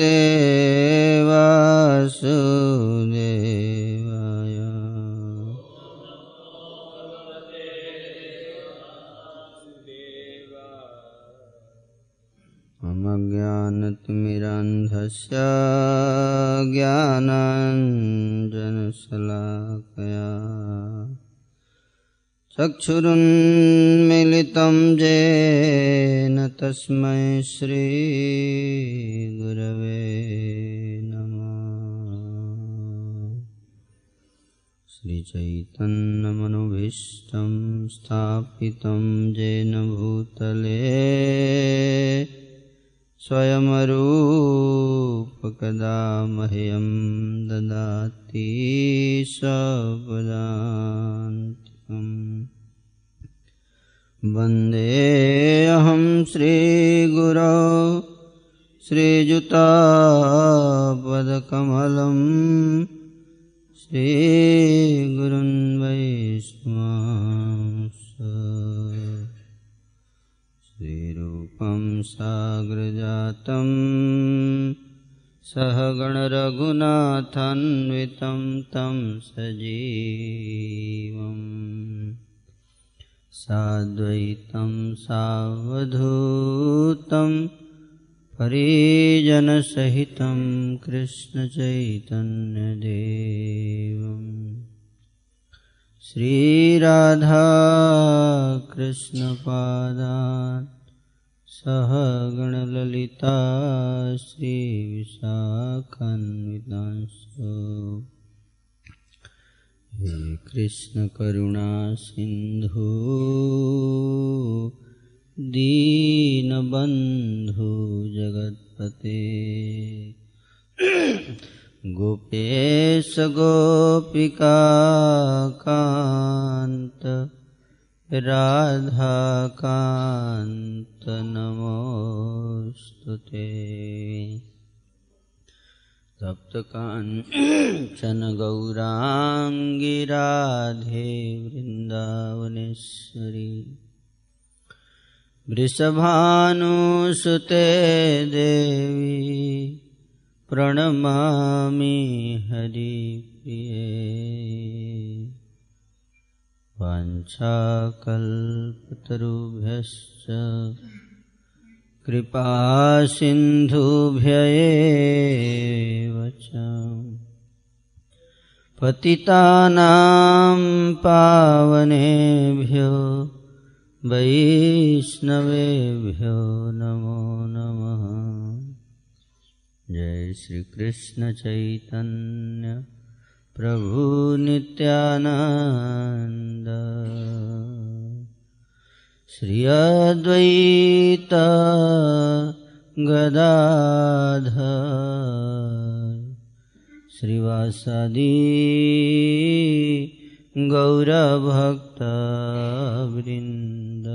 भगवते वासुदेवाय मम ज्ञानतिमिरन्धस्य ज्ञानाञ्जनशलाकया। चक्षुरुन्मिलितं येन तस्मै श्रीगुरवे श्रीचैतन्यमनुभीष्टं स्थापितं येन भूतले स्वयमरूपकदा मह्यं ददाति सपदान्तिकम् वन्देऽहं श्रीगुरो श्रीयुतापदकमलं श्रीगुरुन् वैष्णवांस श्रीरूपं साग्रजातं सहगणरघुनाथान्वितं तं सजीवम् साद्वैतं सावधूतं परिजनसहितं कृष्णचैतन्यदेवम् श्रीराधाकृष्णपादान् सह गणललिता श्रीविशाखान्वितांसो हे कृष्णकरुणा सिन्धु दीनबन्धु जगत्पते। गोपेश गोपिकान्त राधाकान्त नमोऽस्तु ते तप्तकाञ्चन गौराङ्गी राधे वृन्दावनेश्वरी। वृषभानुसुते देवी प्रणमामि हरिप्रिये। वाञ्छाकल्पतरुभ्यश्च कृपासिन्धुभ्य एव च पतितानां पावनेभ्यो वैष्णवेभ्यो नमो नमः। जय श्रीकृष्णचैतन्य प्रभु नित्यानन्द। श्री अद्वैत गदाधर। श्रीवासादि गौरभक्तवृन्द।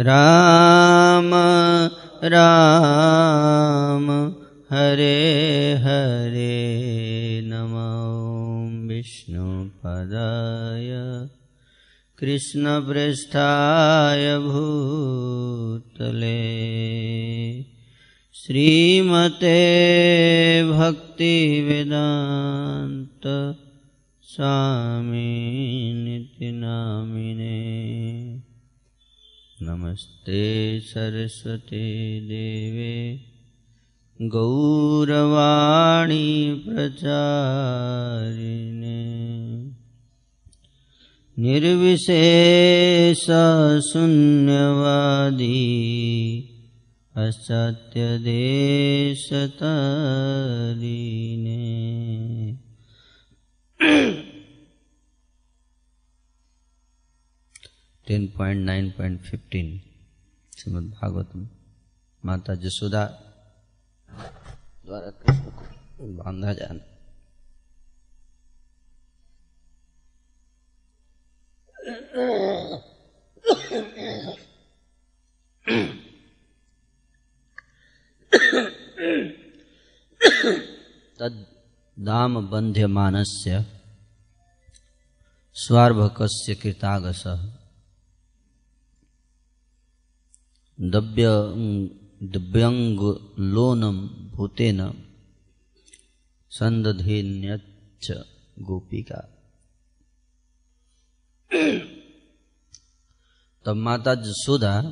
राम राम हरे हरे नमो। विष्णुपदाय। कृष्णपृष्ठाय भूतले। श्रीमते भक्तिवेदान्त स्वामिनिति नामिने। नमस्ते सरस्वते देवे। गौरवाणी प्रचारिणे। निर्विशेषशून्यवादी असत्यदेशतरीने ten point nine point fifteen Shrimad Bhagavatam माता जसोदा द्वारा कृष्ण को बांधा जाना। तद दाम बंध्यमानस्य स्वार्भकस्य कृतागसः। दव्य दिव्यंगलोनम भूतेन संदधेन्यच्च गोपिका। तब माता जसोदा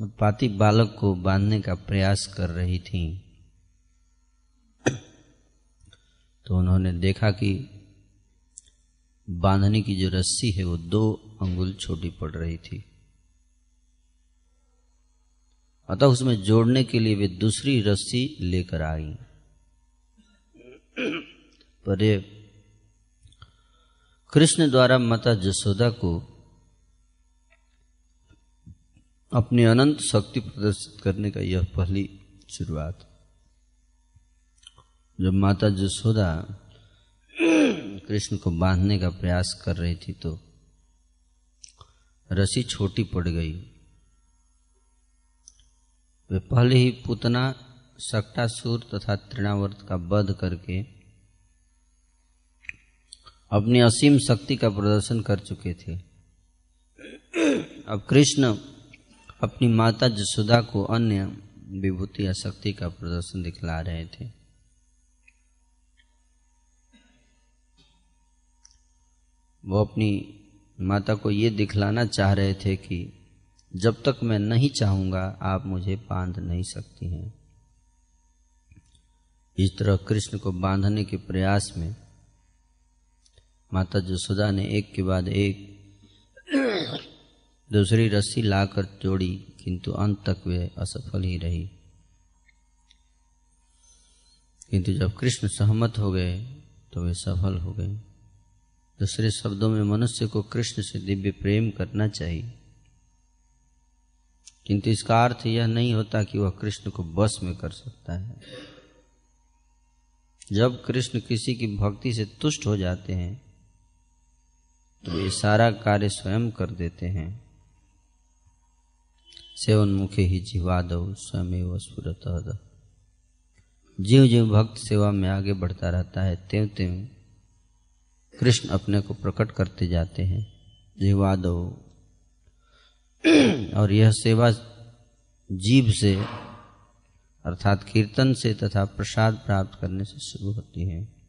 पाती बालक को बांधने का प्रयास कर रही थी। तो उन्होंने देखा कि बांधने की जो रस्सी है, वो दो अंगुल छोटी पड़ रही थी। अतः उसमें जोड़ने के लिए वे दूसरी रस्सी लेकर आई। पर कृष्ण द्वारा माता जसोदा को अपनी अनंत शक्ति प्रदर्शित करने का यह पहली शुरुआत। जब माता जसोदा कृष्ण को बांधने का प्रयास कर रही थी तो रसी छोटी पड़ गई। वे पहले ही पुतना सक्टासुर तथा तृणावर्त का वध करके अपनी असीम शक्ति का प्रदर्शन कर चुके थे। अब कृष्ण अपनी माता जसोदा को अन्य विभूति या शक्ति का प्रदर्शन दिखला रहे थे। वो अपनी माता को ये दिखलाना चाह रहे थे कि जब तक मैं नहीं चाहूँगा, आप मुझे बाँध नहीं सकती हैं। इस तरह कृष्ण को बांधने के प्रयास में माता जसोदा ने एक के बाद एक दूसरी रस्सी लाकर जोड़ी, किंतु अंत तक वे असफल ही रही। किंतु जब कृष्ण सहमत हो गए तो वे सफल हो गए। दूसरे शब्दों में मनुष्य को कृष्ण से दिव्य प्रेम करना चाहिए। किंतु इसका अर्थ यह नहीं होता कि वह कृष्ण को बस में कर सकता है। जब कृष्ण किसी की भक्ति से तुष्ट हो जाते हैं तो ये सारा कार्य स्वयं कर देते हैं। से उन्मुखे ही जीवादव स्वयं स्फुरत। जीव जीव भक्त सेवा में आगे बढ़ता रहता है त्यों त्यों कृष्ण अपने को प्रकट करते जाते हैं। जीवादव और यह सेवा जीव से, अर्थात कीर्तन से तथा प्रसाद प्राप्त करने से शुरू होती है।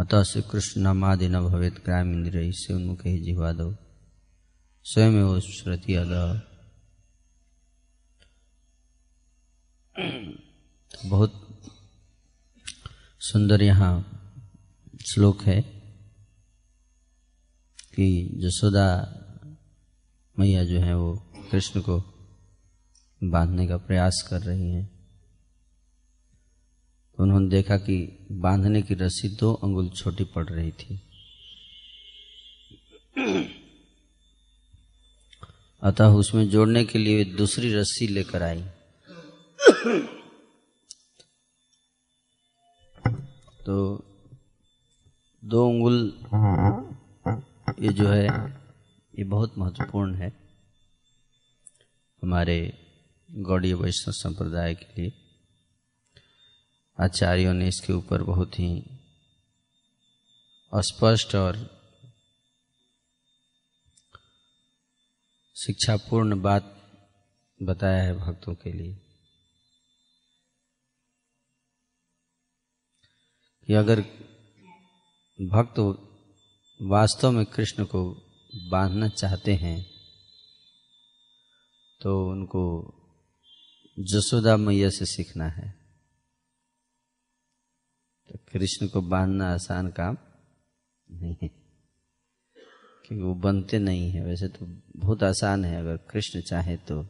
अतः श्री कृष्ण नामादि न भवेद ग्राम इंद्र से उन्मुख ही जीवादव स्वयं वो श्रुति अद बहुत सुंदर यहाँ श्लोक है कि जसोदा मैया जो है वो कृष्ण को बांधने का प्रयास कर रही हैं। तो उन्होंने देखा कि बांधने की रस्सी दो अंगुल छोटी पड़ रही थी। अतः उसमें जोड़ने के लिए दूसरी रस्सी लेकर आई। तो दो उंगुल ये जो है ये बहुत महत्वपूर्ण है हमारे गौड़ीय वैष्णव संप्रदाय के लिए। आचार्यों ने इसके ऊपर बहुत ही अस्पष्ट और शिक्षापूर्ण बात बताया है भक्तों के लिए कि अगर भक्त वास्तव में कृष्ण को बांधना चाहते हैं तो उनको जसोदा मैया से सीखना है। तो कृष्ण को बांधना आसान काम नहीं है, क्योंकि वो बनते नहीं है। वैसे तो बहुत आसान है, अगर कृष्ण चाहे तो।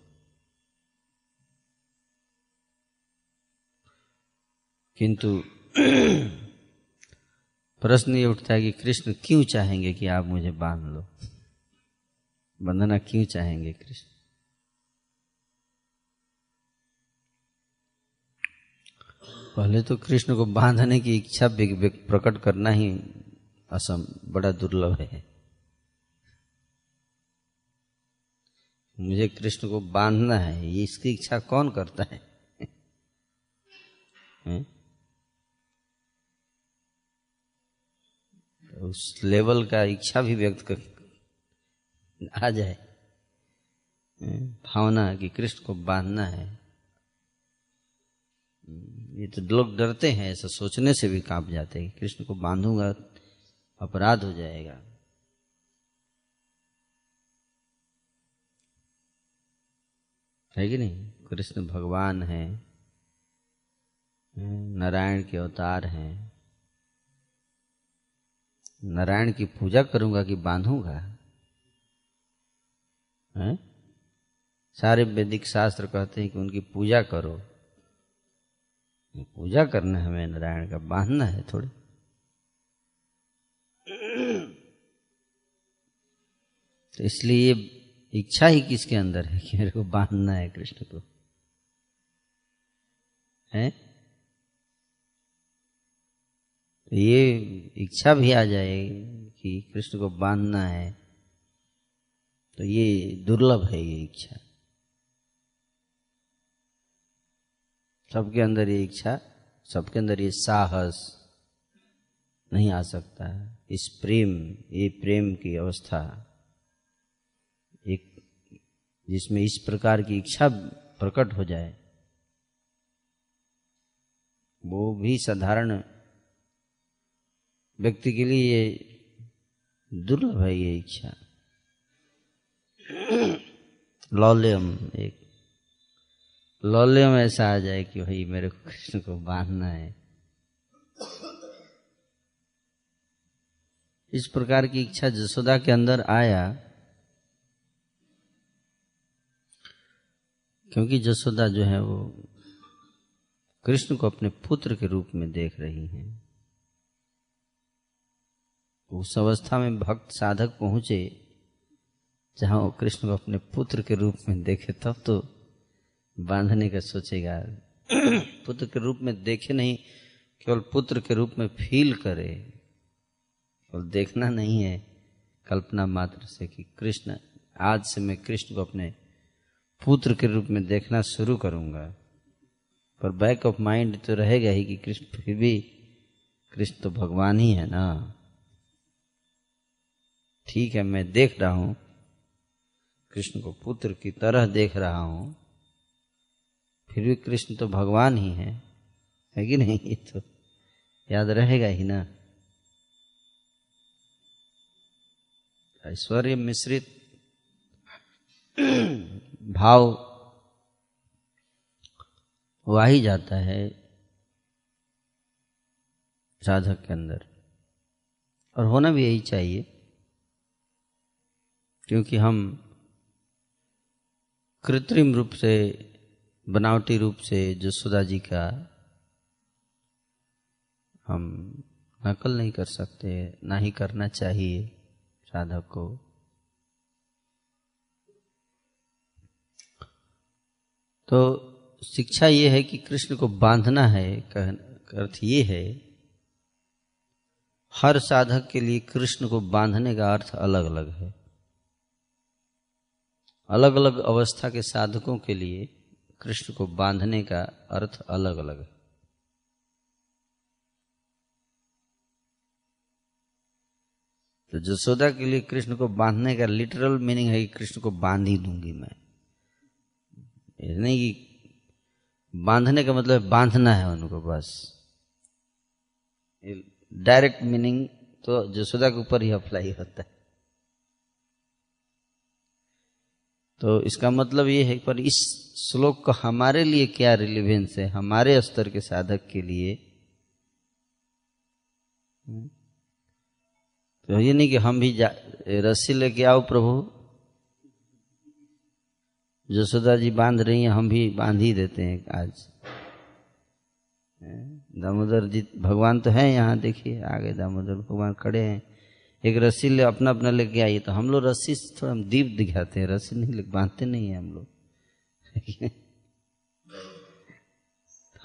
किंतु प्रश्न ये उठता है कि कृष्ण क्यों चाहेंगे कि आप मुझे बाँध लो? बंधना क्यों चाहेंगे कृष्ण? पहले तो कृष्ण को बांधने की इच्छा प्रकट करना ही असम बड़ा दुर्लभ है। मुझे कृष्ण को बांधना है, ये इसकी इच्छा कौन करता है? तो उस लेवल का इच्छा भी व्यक्त कर आ जाए। भावना कि कृष्ण को बांधना है। ये तो लोग डरते हैं, ऐसा सोचने से भी काँप जाते हैं कृष्ण को बांधूँगा, अपराध हो जाएगा। है कि नहीं? कृष्ण भगवान है, नारायण के अवतार हैं। नारायण की पूजा करूँगा कि बांधूँगा? है? सारे वैदिक शास्त्र कहते हैं कि उनकी पूजा करो। पूजा करना हमें नारायण का बांधना है थोड़े। तो इसलिए इच्छा ही किसके अंदर है कि मेरे को बांधना है कृष्ण को? है? तो ये इच्छा भी आ जाए कि कृष्ण को बांधना है। तो ये दुर्लभ है ये इच्छा। सबके अंदर ये इच्छा, सबके अंदर ये साहस नहीं आ सकता। है इस प्रेम, ये प्रेम की अवस्था, एक जिसमें इस प्रकार की इच्छा प्रकट हो जाए, वो भी साधारण व्यक्ति के लिए ये दुर्लभ है ये इच्छा। लौल्यम, एक लौल्यम ऐसा आ जाए कि भाई मेरे को कृष्ण को बांधना है। इस प्रकार की इच्छा जसोदा के अंदर आया, क्योंकि जसोदा जो है वो कृष्ण को अपने पुत्र के रूप में देख रही हैं। उस अवस्था में भक्त साधक पहुँचे जहाँ वो कृष्ण को अपने पुत्र के रूप में देखे, तब तो बांधने का सोचेगा, पुत्र के रूप में देखे नहीं, केवल पुत्र के रूप में फील करे। और देखना नहीं है, कल्पना मात्र से कि कृष्ण, आज से मैं कृष्ण को अपने पुत्र के रूप में देखना शुरू करूँगा। पर बैक ऑफ़ माइंड तो रहेगा ही कि कृष्ण फिर भी, कृष्ण तो भगवान ही है ना। ठीक है, मैं देख रहा हूँ। कृष्ण को पुत्र की तरह देख रहा हूँ, फिर भी कृष्ण तो भगवान ही है है कि नहीं? ये तो याद रहेगा ही ना। ऐश्वर्य मिश्रित भाव वह ही जाता है साधक के अंदर। और होना भी यही चाहिए, क्योंकि हम कृत्रिम रूप से, बनावटी रूप से जसोदा जी का हम नकल नहीं कर सकते, ना ही करना चाहिए साधक को। तो शिक्षा ये है कि कृष्ण को बांधना है अर्थ ये है, हर साधक के लिए कृष्ण को बांधने का अर्थ अलग अलग है। अलग अलग अवस्था के साधकों के लिए कृष्ण को बांधने का अर्थ अलग अलग है। तो जसोदा के लिए कृष्ण को बांधने का लिटरल मीनिंग है कि कृष्ण को बाँध ही दूँगी मैं। नहीं कि बांधने का मतलब बांधना है उनको बस। डायरेक्ट मीनिंग तो जसोदा के ऊपर ही अप्लाई होता है। तो इसका मतलब ये है पर इस श्लोक का हमारे लिए क्या रिलीवेंस है? हमारे स्तर के साधक के लिए। तो ये नहीं कि हम भी रस्सी लेके आओ प्रभु। जसोदा जी बाँध रही हैं, हम भी बाँध ही देते हैं आज। दामोदर जी, भगवान तो हैं यहाँ, देखिए, आगे दामोदर, भगवान खड़े हैं। एक रस्सी ले अपना अपना लेके आइए तो हम लोग रस्सी से थोड़ा दीप दिखाते हैं। रस्सी नहीं बांधते नहीं है हम लोग।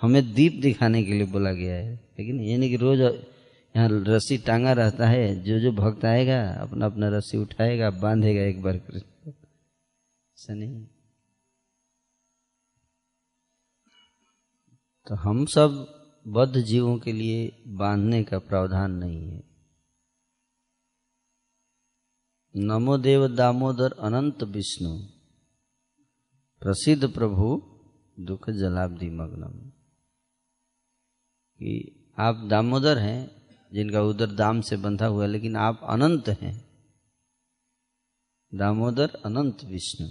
हमें दीप दिखाने के लिए बोला गया है। लेकिन ये नहीं कि रोज यहाँ रस्सी टांगा रहता है जो जो भक्त आएगा अपना अपना रस्सी उठाएगा, बांधेगा एक बार कृष्ण ऐसा नहीं तो हम सब बद्ध जीवों के लिए बांधने का प्रावधान नहीं है। नमो देव दामोदर अनंत विष्णु। प्रसिद्ध प्रभु दुख जलाब्दी मग्नम। कि आप दामोदर हैं, जिनका उदर दाम से बंधा हुआ लेकिन आप अनंत हैं। दामोदर अनंत विष्णु।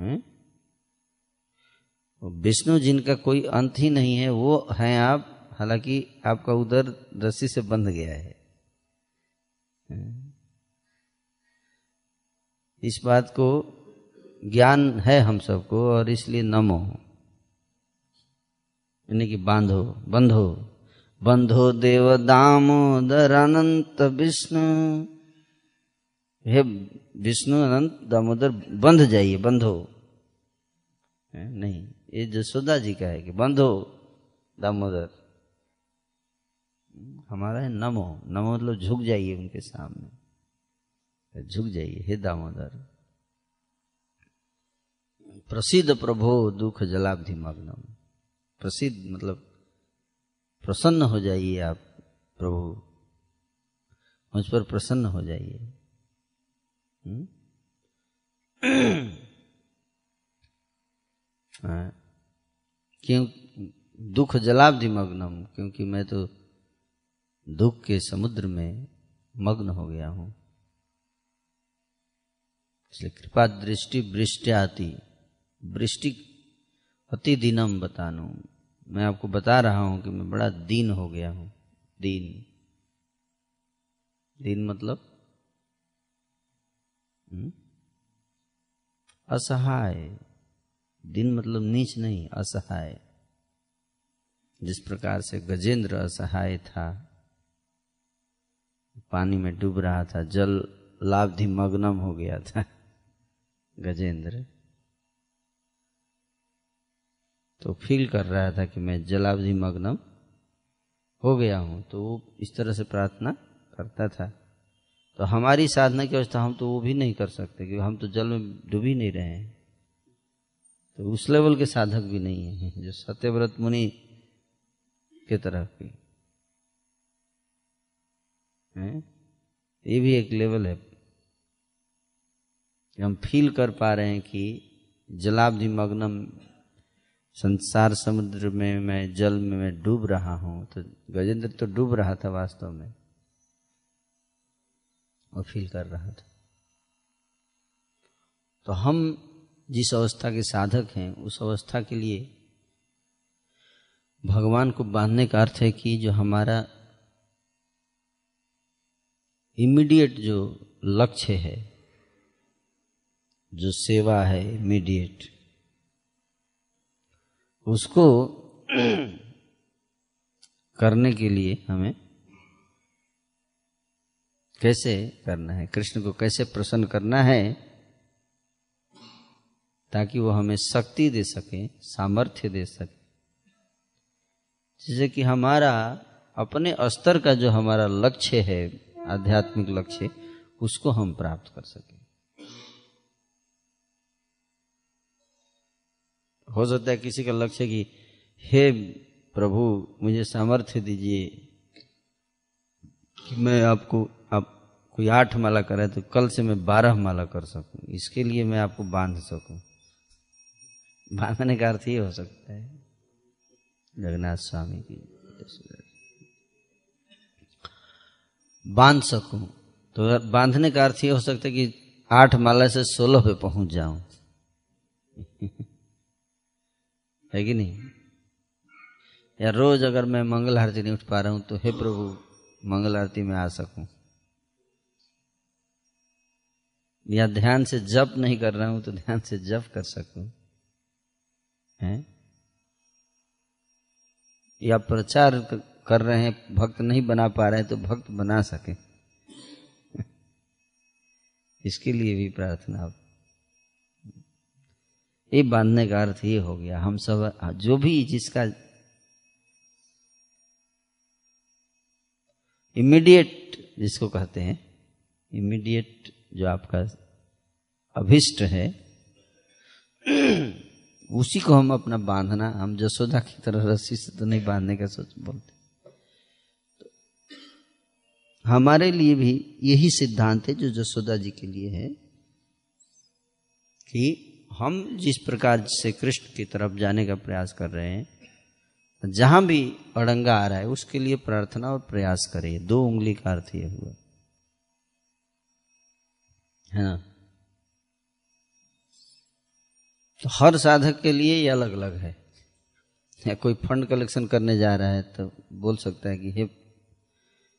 हैं? विष्णु जिनका कोई अंत ही नहीं है, वो हैं आप, हालाँकि आपका उदर रस्सी से बंध गया है। इस बात को ज्ञान है हम सबको और इसलिए नमो। यानी कि बांधो, बंधो। बंधो देव दामोदर अनंत विष्णु। हे विष्णु अनंत, दामोदर, बंध जाइए, बंधो। नहीं, ये जसोदा जी का है कि बंधो, दामोदर। हमारा है नमो। नमो मतलब झुक जाइए उनके सामने। झुक जाइए, हे दामोदर। प्रसिद्ध प्रभो दुख जलाब्धि मग्नम। प्रसिद्ध मतलब प्रसन्न हो जाइए आप, प्रभु। मुझ पर प्रसन्न हो जाइए। हम्म? हाँ। क्यों? दुख जलाब्धि मग्नम, क्योंकि मैं तो दुख के समुद्र में मग्न हो गया हूँ। इसलिए कृपा दृष्टि वृष्टि आती, वृष्टि अति दिनम बतानु। मैं आपको बता रहा हूँ कि मैं बड़ा दीन हो गया हूँ। दीन। दीन मतलब? हम्म? असहाय। दिन मतलब नीच नहीं, असहाय। जिस प्रकार से गजेंद्र असहाय था पानी में डूब रहा था, जल लाभधि मग्नम हो गया था। गजेंद्र तो फील कर रहा था कि मैं जलावधि मग्नम हो गया हूँ तो वो इस तरह से प्रार्थना करता था। तो हमारी साधना की अवस्था हम तो वो भी नहीं कर सकते, क्योंकि हम तो जल में डूब ही नहीं रहे हैं। तो उस लेवल के साधक भी नहीं है, जो सत्यव्रत मुनि के तरह की है? ये भी एक लेवल है कि हम फील कर पा रहे हैं कि जलाब्धि मग्नम संसार समुद्र में मैं, जल में मैं डूब रहा हूँ। तो गजेंद्र तो डूब रहा था वास्तव में और फील कर रहा था। तो हम जिस अवस्था के साधक हैं, उस अवस्था के लिए भगवान को बांधने का अर्थ है कि जो हमारा इमीडिएट जो लक्ष्य है, जो सेवा है इमीडिएट उसको करने के लिए हमें कैसे करना है? कृष्ण को कैसे प्रसन्न करना है? ताकि वो हमें शक्ति दे सके, सामर्थ्य दे सके। जैसे कि हमारा अपने स्तर का जो हमारा लक्ष्य है आध्यात्मिक लक्ष्य उसको हम प्राप्त कर सके। हो सकता है किसी का लक्ष्य कि, हे प्रभु, मुझे सामर्थ्य दीजिए कि मैं आपको, आप कोई आठ माला करे तो कल से मैं बारह माला कर सकूँ। इसके लिए मैं आपको बाँध सकूँ। बांधने का अर्थ ये हो सकता है, जगन्नाथ स्वामी की बाँध सकूँ। तो बांधने का अर्थ ये हो सकता है कि आठ माला से सोलह पे पहुँच जाऊँ। है कि नहीं? या रोज अगर मैं मंगल आरती नहीं उठ पा रहा हूँ तो हे प्रभु, मंगल आरती में आ सकूँ। या ध्यान से जप नहीं कर रहा हूँ तो ध्यान से जप कर सकूँ। है? या प्रचार कर रहे हैं, भक्त नहीं बना पा रहे हैं तो भक्त बना सके। इसके लिए भी प्रार्थना। ये बांधने का अर्थ ये हो गया। हम सब, जो भी जिसका इमीडिएट जिसको कहते हैं इमीडिएट जो आपका अभिष्ट है, उसी को हम अपना बांधना, हम जसोदा की तरह रस्सी से तो नहीं बांधने का सोच बोलते। हमारे लिए भी यही सिद्धांत है जो जसोदा जी के लिए है कि हम जिस प्रकार से कृष्ण की तरफ़ जाने का प्रयास कर रहे हैं, जहाँ भी अड़ंगा आ रहा है, उसके लिए प्रार्थना और प्रयास करें। दो उंगली का अर्थ यह हुआ। है ना? तो हर साधक के लिए ये अलग अलग है। या कोई फंड कलेक्शन करने जा रहा है तो बोल सकता है कि हे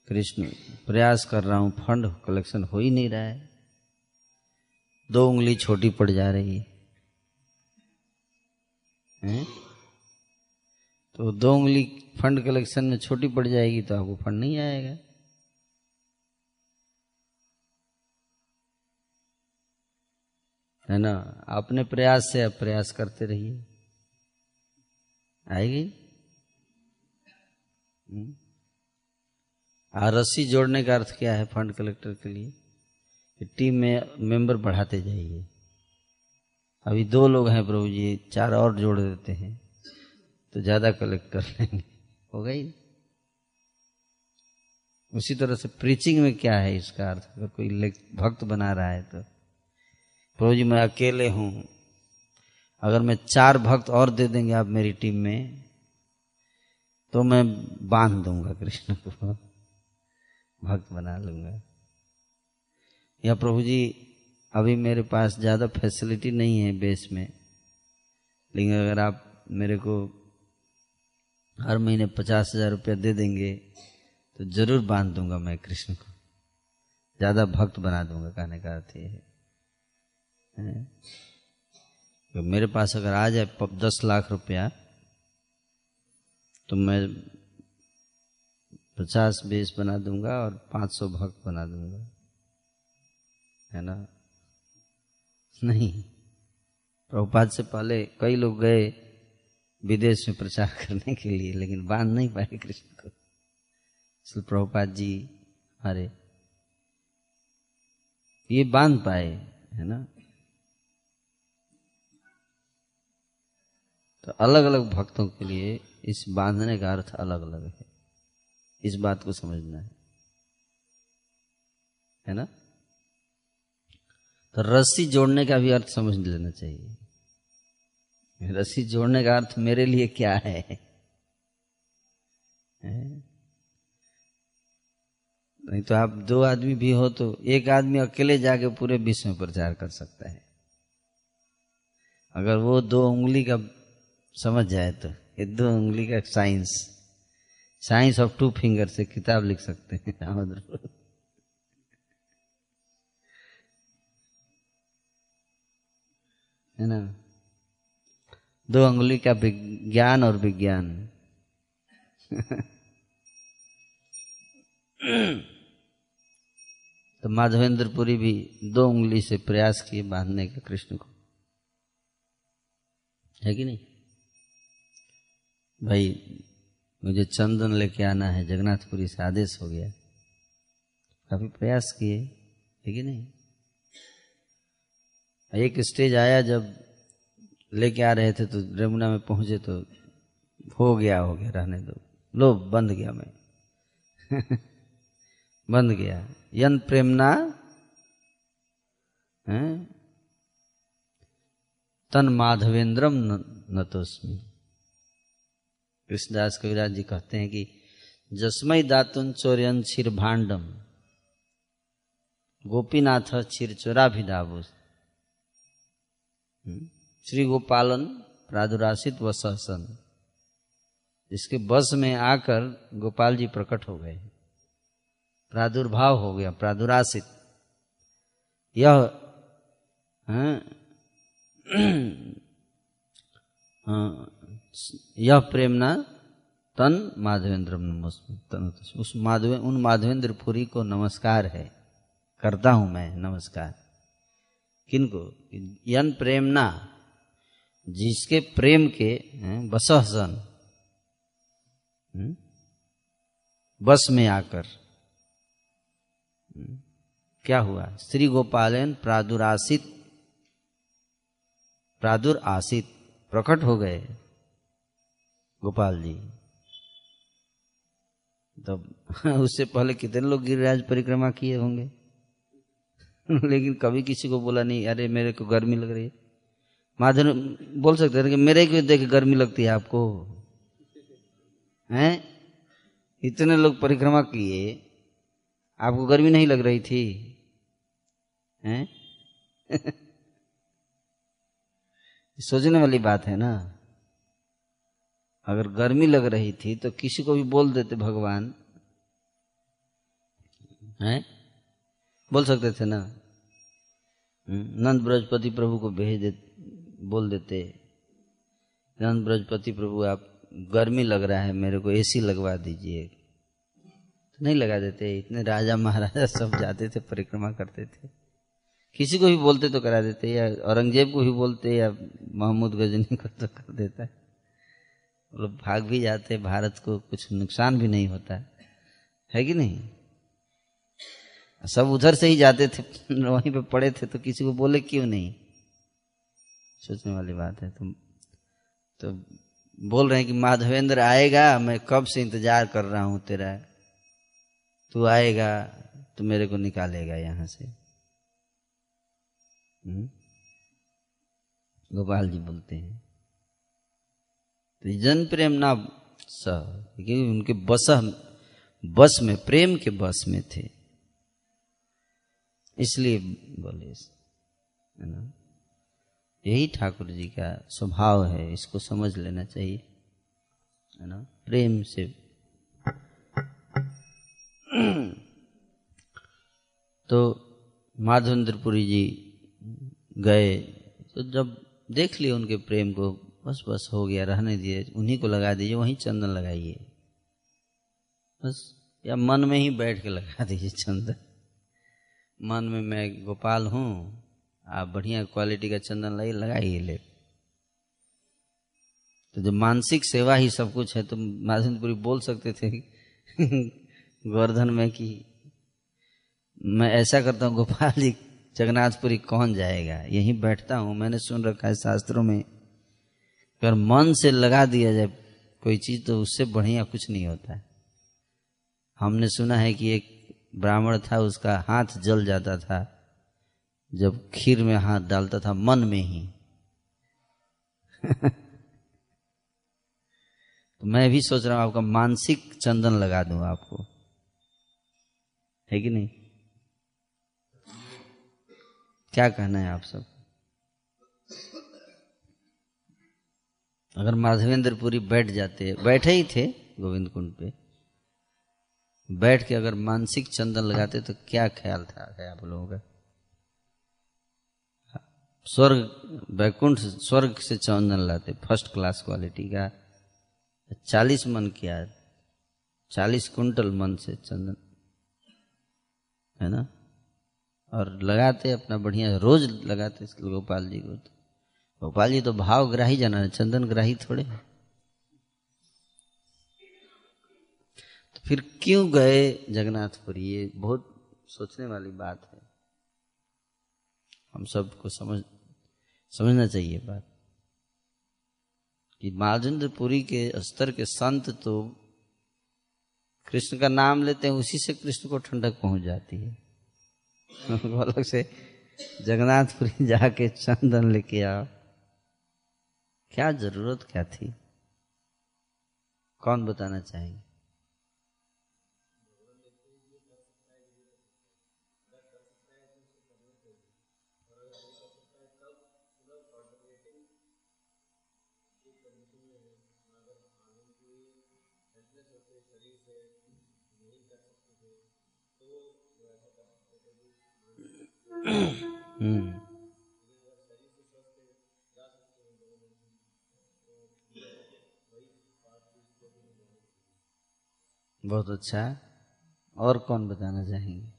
कृष्ण, प्रयास कर रहा हूँ, फंड कलेक्शन हो ही नहीं रहा है। दो उंगली छोटी पड़ जा रही है। हैं? तो दो उंगली फंड कलेक्शन में छोटी पड़ जाएगी तो आपको फंड नहीं आएगा। है ना? अपने प्रयास से आप प्रयास करते रहिए। आएगी? हम्म। आ, रस्सी जोड़ने का अर्थ क्या है फंड कलेक्टर के लिए? कि टीम में मेंबर बढ़ाते जाइए। अभी दो लोग हैं प्रभु जी, चार और जोड़ देते हैं तो ज़्यादा कलेक्ट कर लेंगे। हो गई? उसी तरह से प्रीचिंग में क्या है इसका अर्थ? अगर कोई भक्त बना रहा है तो। प्रभु जी, मैं अकेले हूँ। अगर मैं चार भक्त और दे देंगे आप मेरी टीम में तो मैं बाँध दूँगा कृष्ण को। भक्त बना लूँगा। या प्रभु जी, अभी मेरे पास ज़्यादा फैसिलिटी नहीं है बेस में। लेकिन अगर आप मेरे को हर महीने पचास हज़ार रुपया दे देंगे तो ज़रूर बाँध दूँगा मैं कृष्ण को। ज़्यादा भक्त बना दूँगा, कहने का अर्थ है? तो मेरे पास अगर आ जाए दस लाख रुपया तो मैं पचास बेस बना दूँगा और पाँच सौ भक्त बना दूँगा। है ना? नहीं। प्रभुपाद से पहले कई लोग गए विदेश में प्रचार करने के लिए, लेकिन बाँध नहीं पाए कृष्ण को। इसलिए प्रभुपाद जी हमारे ये बाँध पाए, है ना? तो अलग अलग भक्तों के लिए इस बांधने का अर्थ अलग अलग है। इस बात को समझना है। है ना? तो रस्सी जोड़ने का भी अर्थ समझ लेना चाहिए। रस्सी जोड़ने का अर्थ मेरे लिए क्या है, है? नहीं तो आप दो आदमी भी हो तो एक आदमी अकेले जाके पूरे विश्व में प्रचार कर सकता है। अगर वो दो उंगली का समझ जाए तो ये दो उंगली का science. Science of two finger से किताब लिख सकते हैं है ना? दो उंगली का विज्ञान और विज्ञान। तो माधवेंद्रपुरी भी दो उंगली से प्रयास किए बांधने का कृष्ण को। है कि नहीं? भाई मुझे चंदन लेके आना है, जगन्नाथपुरी से आदेश हो गया। काफ़ी प्रयास किए, है कि नहीं? एक स्टेज आया, जब लेके आ रहे थे तो रेमुना में पहुँचे तो हो गया हो गया, रहने दो। लो बंद गया मैं। बंद गया। यन प्रेमना तन माधवेंद्रम न तो कृष्णदास कविराज जी कहते हैं कि जसमय दातुन चोर्यन क्षीर भांडम गोपीनाथ क्षीर चोराभिदाबु हम्म? श्री गोपालन प्रादुरासित व सहसन। जिसके बस में आकर गोपाल जी प्रकट हो गए। प्रादुर्भाव हो गया प्रादुरासित यह हाँ, हाँ, यह प्रेम प्रेमना तन माधवेंद्र उस माधव उन माधवेंद्र पुरी को नमस्कार है। करता हूँ मैं नमस्कार। किनको? यन प्रेमना जिसके प्रेम के बसहसन हम्म, बस में आकर हम्म, क्या हुआ? श्री गोपालन प्रादुरासित प्रादुर आसित प्रकट हो गए। गोपाल जी। तब उससे पहले कितने लोग गिरिराज परिक्रमा किए होंगे? लेकिन कभी किसी को बोला नहीं, अरे, मेरे को गर्मी लग रही है। माधुर, बोल सकते थे कि, मेरे को देख, गर्मी लगती है आपको। हैं? इतने लोग परिक्रमा किए, आपको गर्मी नहीं लग रही थी। हैं? सोचने वाली बात है ना। अगर गर्मी लग रही थी तो किसी को भी बोल देते भगवान। हैं? बोल सकते थे ना? हम्म, नंद ब्रजपति प्रभु को भेज दे बोल देते नंद ब्रजपति प्रभु आप गर्मी लग रहा है मेरे को एसी लगवा दीजिए। तो नहीं लगा देते इतने राजा महाराजा सब जाते थे परिक्रमा करते थे। किसी को भी बोलते तो करा देते या औरंगज़ेब को भी बोलते या महमूद गजनी को तो कर देता। है लोग भाग भी जाते भारत को कुछ नुकसान भी नहीं होता है। कि नहीं? सब उधर से ही जाते थे, वहीं पे पड़े थे तो किसी को बोले क्यों नहीं? सोचने वाली बात है। तुम तो बोल रहे हैं कि, माधवेंद्र आएगा, मैं कब से इंतज़ार कर रहा हूँ तेरा? तू आएगा तो मेरे को निकालेगा यहाँ से। हम्म? गोपाल जी बोलते हैं। तो जन प्रेम ना सह क्योंकि उनके बस बस में, प्रेम के बस में थे। इसलिए बोले है ना? यही ठाकुर जी का स्वभाव है, इसको समझ लेना चाहिए, है ना? प्रेम से। तो माधवेंद्रपुरी जी गए तो जब देख लिए उनके प्रेम को बस बस, हो गया, रहने दिए उन्हीं को लगा दीजिए, वहीं चंदन लगाइए। बस, या मन में ही बैठ के लगा दीजिए चंदन। मन में मैं गोपाल हूँ, आप बढ़िया क्वालिटी का चंदन लगाइए लगाइए ले। तो जब मानसिक सेवा ही सब कुछ है तो माधवपुरी बोल सकते थे गोवर्धन में कि मैं ऐसा करता हूँ, गोपाल जी, जगन्नाथपुरी कौन जाएगा? यहीं बैठता हूँ, मैंने सुन रखा है शास्त्रों में। अगर मन से लगा दिया जाए कोई चीज़ तो उससे बढ़िया कुछ नहीं होता है। हमने सुना है कि एक ब्राह्मण था, उसका हाथ जल जाता था, जब खीर में हाथ डालता था, मन में ही। तो मैं भी सोच रहा हूँ, आपका मानसिक चंदन लगा दूँ आपको। है कि नहीं? क्या कहना है आप सब? अगर माधवेंद्रपुरी बैठ जाते, बैठे ही थे गोविंद कुंड पे, बैठ के अगर मानसिक चंदन लगाते तो क्या ख्याल था आप लोगों का? स्वर्ग बैकुंठ स्वर्ग से चंदन लाते, फ़र्स्ट क्लास क्वालिटी का। चालीस मन किया, चालीस कुंटल मन से चंदन, है ना? और लगाते अपना बढ़िया, रोज लगाते गोपाल जी को तो। गोपाल जी तो भाव ग्राही जाना है चंदन ग्राही थोड़े। तो फिर क्यों गए जगन्नाथपुरी? ये बहुत सोचने वाली बात है। हम सबको समझ, समझना चाहिए बात। कि माजेंद्रपुरी के स्तर के संत तो कृष्ण का नाम लेते हैं, उसी से कृष्ण को ठंडक पहुँच जाती है। अलग से जगन्नाथपुरी जाके चंदन लेके आओ। क्या ज़रूरत क्या थी? कौन बताना चाहेंगे? हम्म। बहुत अच्छा और कौन बताना चाहेंगे?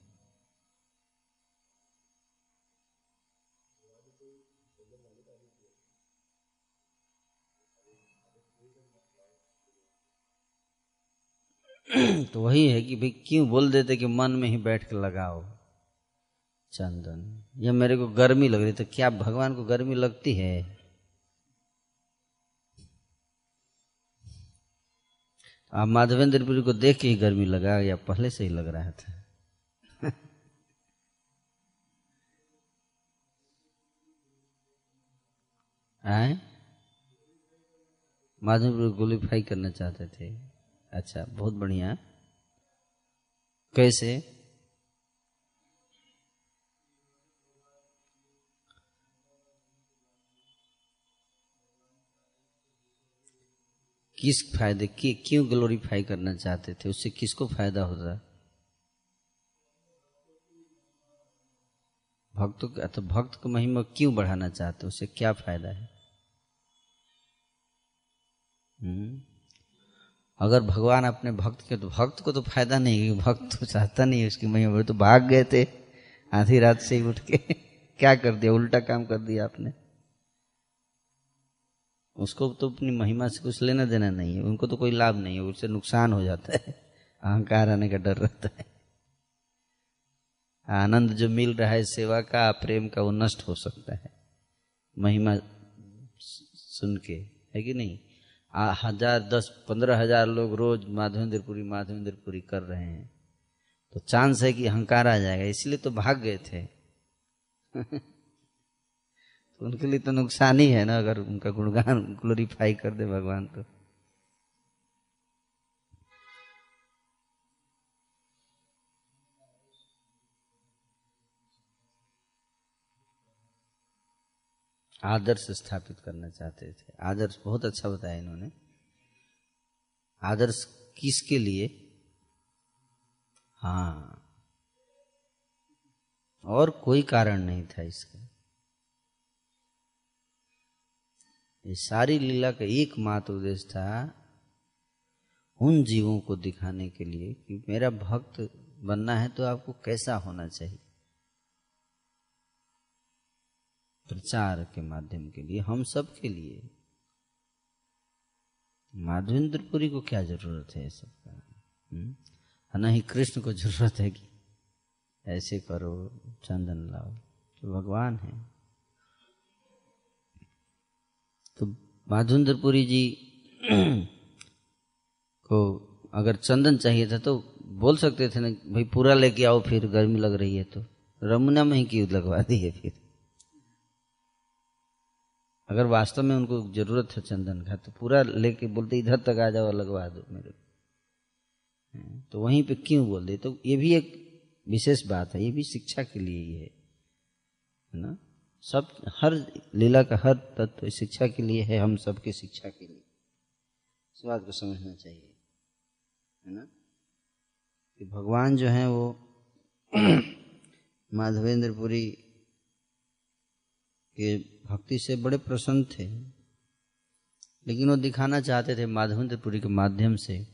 तो वही है कि भाई क्यों बोल देते कि मन में ही बैठ कर लगाओ चंदन। यह मेरे को गर्मी लग रही तो क्या भगवान को गर्मी लगती है? आप माधवेंद्रपुरी को देख के ही गर्मी लगा या पहले से ही लग रहा था? आए? माधवेंद्र क्वालिफाई करना चाहते थे। अच्छा बहुत बढ़िया। कैसे? किस फ़ायदे, की, क्यों ग्लोरीफाई करना चाहते थे? उससे किसको फ़ायदा होता भक्तों तो भक्त को महिमा क्यों बढ़ाना चाहते उससे क्या फ़ायदा है? हम्म। अगर भगवान अपने भक्त के तो भक्त को तो फ़ायदा नहीं है, भक्त तो चाहता नहीं है उसकी महिमा तो भाग गए थे, आधी रात से ही उठ के। क्या कर दिया? उल्टा काम कर दिया आपने। उसको तो अपनी महिमा से कुछ लेना देना नहीं है। उनको तो कोई लाभ नहीं है उससे नुकसान हो जाता है। अहंकार आने का डर रहता है। आनंद जो मिल रहा है सेवा का प्रेम का वो नष्ट हो सकता है। महिमा सुन के है कि नहीं? आ, हज़ार दस पंद्रह हज़ार लोग रोज माधवेंद्रपुरी माधवेंद्रपुरी कर रहे हैं। तो चांस है कि अहंकार आ जाएगा। इसलिए तो भाग गए थे। तो उनके लिए तो नुकसान ही है ना, अगर उनका गुणगान ग्लोरीफाई कर दे भगवान तो। आदर्श स्थापित करना चाहते थे। आदर्श बहुत अच्छा बताया इन्होंने। आदर्श किसके लिए? हाँ। और कोई कारण नहीं था इसका। ये सारी लीला का एकमात्र उद्देश्य था उन जीवों को दिखाने के लिए कि मेरा भक्त बनना है तो आपको कैसा होना चाहिए। प्रचार के माध्यम के लिए, हम सब के लिए। माधवेंद्रपुरी को क्या ज़रूरत है सबका हम्म? न ही कृष्ण को ज़रूरत है कि ऐसे करो, चंदन लाओ तो भगवान है। माधवेंद्रपुरी जी को अगर चंदन चाहिए था तो बोल सकते थे ना, भाई, पूरा लेके आओ, फिर गर्मी लग रही है तो। रमुना में ही क्यों लगवा दी है फिर? अगर वास्तव में उनको ज़रूरत है चंदन का तो पूरा लेके बोलते, इधर तक आ जाओ लगवा दो मेरे तो वहीं पे क्यों बोल दे तो ये भी एक विशेष बात है, ये भी शिक्षा के लिए ही, है ना? सब, हर लीला का हर तत्व शिक्षा के लिए है, हम सबके शिक्षा के लिए। इस बात को समझना चाहिए, है ना? कि भगवान जो है वो माधवेंद्रपुरी के भक्ति से बड़े प्रसन्न थे, लेकिन वो दिखाना चाहते थे माधवेंद्रपुरी के माध्यम से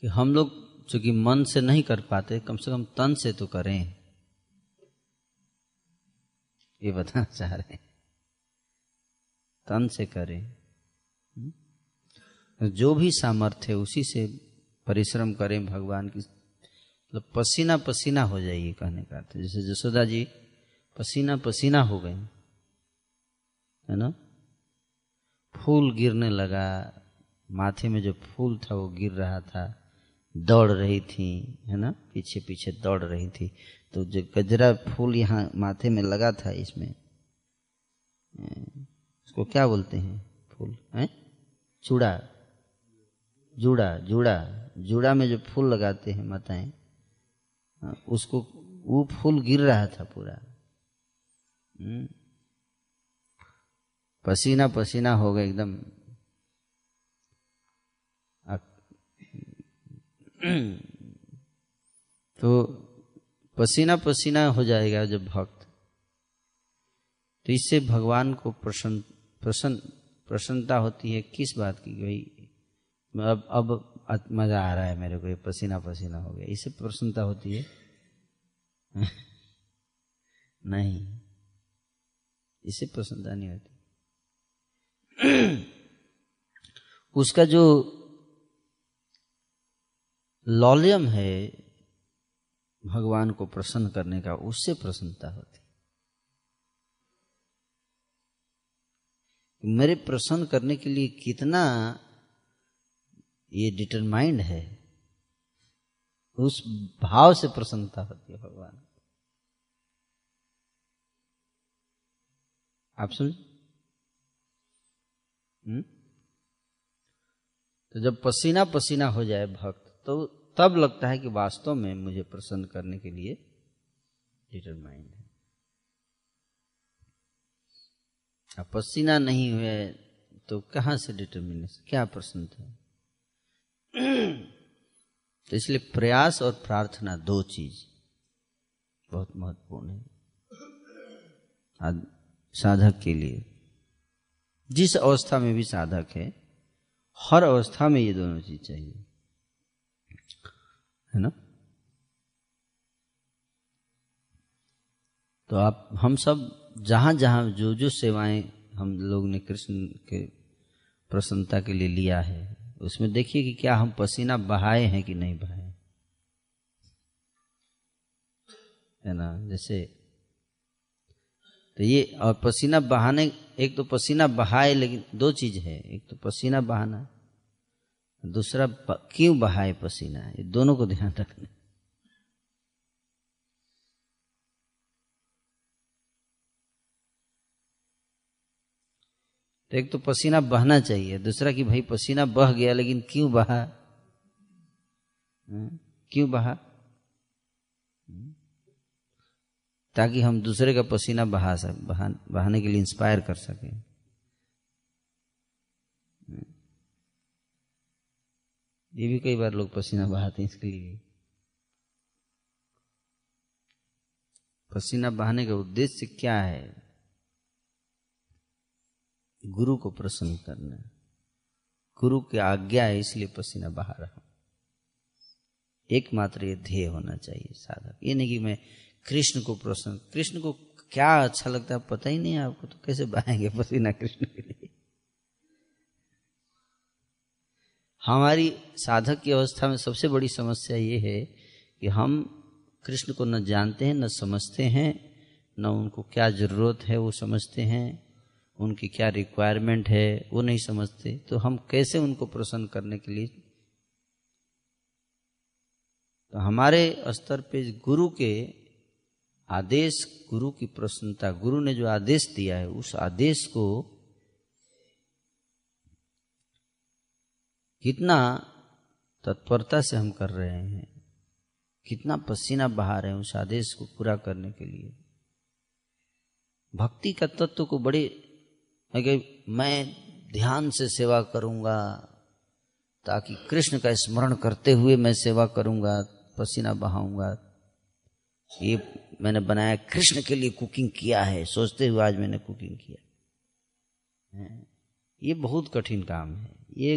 कि हम लोग चूँकि मन से नहीं कर पाते, कम से कम तन से तो करें। ये बताना चाह रहे हैं। तन से करें। हम्म? जो भी सामर्थ्य उसी से परिश्रम करें भगवान की। मतलब पसीना पसीना हो जाइए कहने का अर्थ। जैसे जसोदा जी पसीना पसीना हो गए। है ना? फूल गिरने लगा। माथे में जो फूल था, वो गिर रहा था। दौड़ रही थी, है ना? पीछे पीछे दौड़ रही थी। तो जो गजरा फूल यहाँ माथे में लगा था इसमें उसको क्या बोलते हैं फूल, है? चूड़ा, जूड़ा जूड़ा जूड़ा में जो फूल लगाते हैं माताएँ उसको, वो फूल गिर रहा था पूरा। पसीना पसीना हो गया एकदम। तो पसीना पसीना हो जाएगा जब भक्त। तो इससे भगवान को प्रसन्न प्रसन्न, प्रसन्नता होती है। किस बात की? भाई, अब अब मज़ा आ रहा है मेरे को, ये पसीना पसीना हो गया। इससे प्रसन्नता होती है? नहीं। इससे प्रसन्नता नहीं होती। उसका जो लॉलियम है भगवान को प्रसन्न करने का उससे प्रसन्नता होती। मेरे प्रसन्न करने के लिए कितना ये डिटरमाइंड है, उस भाव से प्रसन्नता होती है भगवान आप सुन? हम्म? तो जब पसीना पसीना हो जाए भक्त तो तब लगता है कि वास्तव में मुझे प्रसन्न करने के लिए डिटरमाइंड है। अब पसीना नहीं हुए तो कहाँ से डिटर्मिनेशन क्या प्रसन्नता है तो इसलिए प्रयास और प्रार्थना दो चीज़ बहुत महत्वपूर्ण है। साधक के लिए। जिस अवस्था में भी साधक है, हर अवस्था में ये दोनों चीज़ चाहिए। है ना? तो आप, हम सब जहाँ जहाँ जो जो सेवाएँ हम लोग ने कृष्ण के प्रसन्नता के लिए लिया है, उसमें देखिए कि क्या हम पसीना बहाए हैं कि नहीं बहाए है ना? जैसे तो ये, और पसीना बहाने, एक तो पसीना बहाए, लेकिन दो चीज़ है। एक तो पसीना बहाना दूसरा क्यों बहाए पसीना ये दोनों को ध्यान रखना तो एक तो पसीना बहना चाहिए दूसरा कि भाई पसीना बह गया लेकिन क्यों बहा? हाँ? क्यों बहा? ताकि हम दूसरे का पसीना बहा सक बहा, बहाने के लिए इंस्पायर कर सके। ये भी कई बार लोग पसीना बहाते हैं इसके लिए। पसीना बहाने का उद्देश्य क्या है? गुरु को प्रसन्न करना। गुरु की आज्ञा है, इसलिए पसीना बहा रहा हूँ। एकमात्र ये ध्येय होना चाहिए साधक। ये नहीं कि मैं कृष्ण को प्रसन्न कृष्ण को क्या अच्छा लगता है, पता ही नहीं आपको तो कैसे बहाएँगे पसीना कृष्ण के लिए? हमारी साधक की अवस्था में सबसे बड़ी समस्या ये है कि हम कृष्ण को न जानते हैं, न समझते हैं, न उनको क्या ज़रूरत है वो समझते हैं, उनकी क्या रिक्वायरमेंट है वो नहीं समझते। तो हम कैसे उनको प्रसन्न करने के लिए? तो हमारे स्तर पे गुरु के आदेश, गुरु की प्रसन्नता, गुरु ने जो आदेश दिया है, उस आदेश को कितना तत्परता से हम कर रहे हैं, कितना पसीना बहा रहे हैं उस आदेश को पूरा करने के लिए। भक्ति का तत्व को बड़े, मैं ध्यान से सेवा करूँगा ताकि कृष्ण का स्मरण करते हुए मैं सेवा करूँगा, पसीना बहाऊँगा। ये मैंने बनाया, कृष्ण के लिए कुकिंग किया है, सोचते हुए आज मैंने कुकिंग किया। ये बहुत कठिन काम है। ये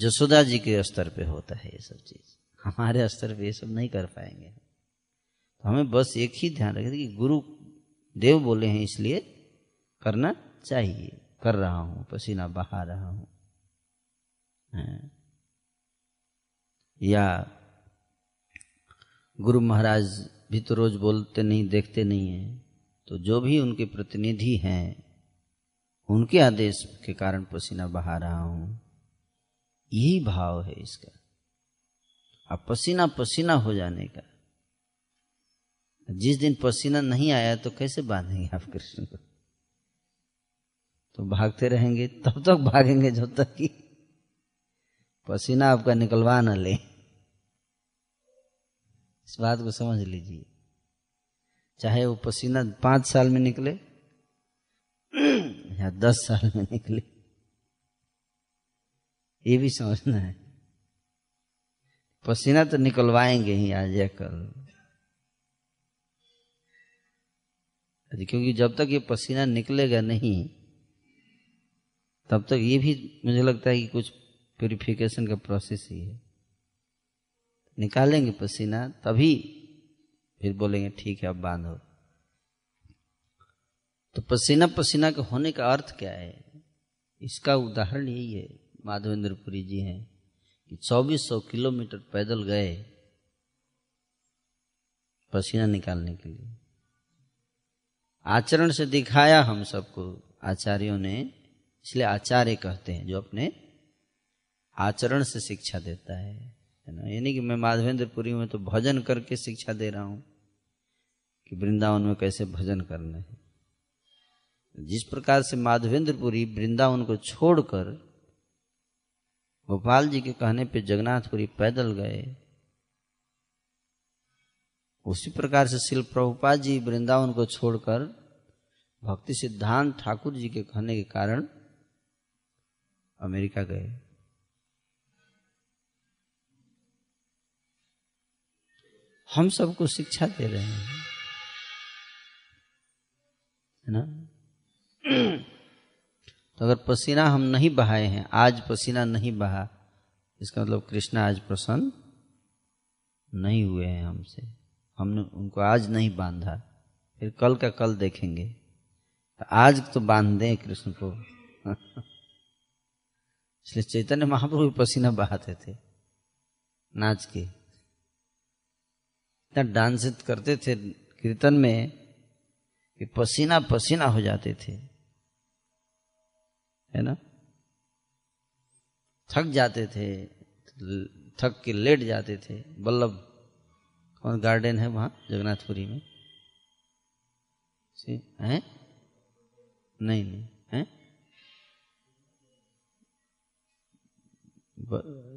जसोदा जी के स्तर पे होता है ये सब चीज़। हमारे स्तर पे ये सब नहीं कर पाएँगे। तो हमें बस एक ही ध्यान रखें कि गुरु देव बोले हैं इसलिए करना चाहिए। कर रहा हूँ, पसीना बहा रहा हूँ। या गुरु महाराज भी तो रोज बोलते नहीं, देखते नहीं है। तो जो भी उनके प्रतिनिधि हैं, उनके आदेश के कारण पसीना बहा रहा हूँ। यही भाव है इसका। अब पसीना पसीना हो जाने का। जिस दिन पसीना नहीं आया तो कैसे बांधेंगे आप कृष्ण को? तो भागते रहेंगे, तब तक भागेंगे जब तक कि पसीना आपका निकलवा न ले। इस बात को समझ लीजिए। चाहे वो पसीना पाँच साल में निकले या दस साल में निकले ये भी समझना है। पसीना तो निकलवाएँगे ही आज या कल। क्योंकि जब तक ये पसीना निकलेगा नहीं, तब तक ये भी मुझे लगता है कि कुछ प्योरिफिकेशन का प्रोसेस ही है। निकालेंगे पसीना, तभी फिर बोलेंगे, ठीक है, अब बांधो। तो पसीना पसीना के होने का अर्थ क्या है? इसका उदाहरण यही है। माधवेंद्रपुरी जी हैं कि चौबीस सौ किलोमीटर पैदल गए पसीना निकालने के लिए। आचरण से दिखाया हम सबको, आचार्यों ने, इसलिए आचार्य कहते हैं, जो अपने आचरण से शिक्षा देता है। है ना? यानी कि मैं माधवेंद्रपुरी में तो भजन करके शिक्षा दे रहा हूँ कि वृंदावन में कैसे भजन करना है। जिस प्रकार से माधवेंद्रपुरी वृंदावन को छोड़कर गोपाल जी के कहने पे जगन्नाथपुरी पैदल गए। उसी प्रकार से शिल प्रभुपाद जी वृंदावन को छोड़कर भक्ति सिद्धांत ठाकुर जी के कहने के कारण अमेरिका गए। हम सबको शिक्षा दे रहे हैं, है ना? तो अगर पसीना हम नहीं बहाए हैं, आज पसीना नहीं बहा, इसका मतलब कृष्ण आज प्रसन्न नहीं हुए हैं हमसे। हमने उनको आज नहीं बांधा, फिर कल का कल देखेंगे। तो आज तो बाँध दें कृष्ण को। इसलिए चैतन्य महाप्रभु भी पसीना बहाते थे, नाच के। इतना डांस करते थे कीर्तन में कि पसीना पसीना हो जाते थे। है ना? थक जाते थे, थक के लेट जाते थे। बल्लभ, कौन गार्डन है वहाँ? जगन्नाथपुरी में। सी, है? नहीं नहीं, है?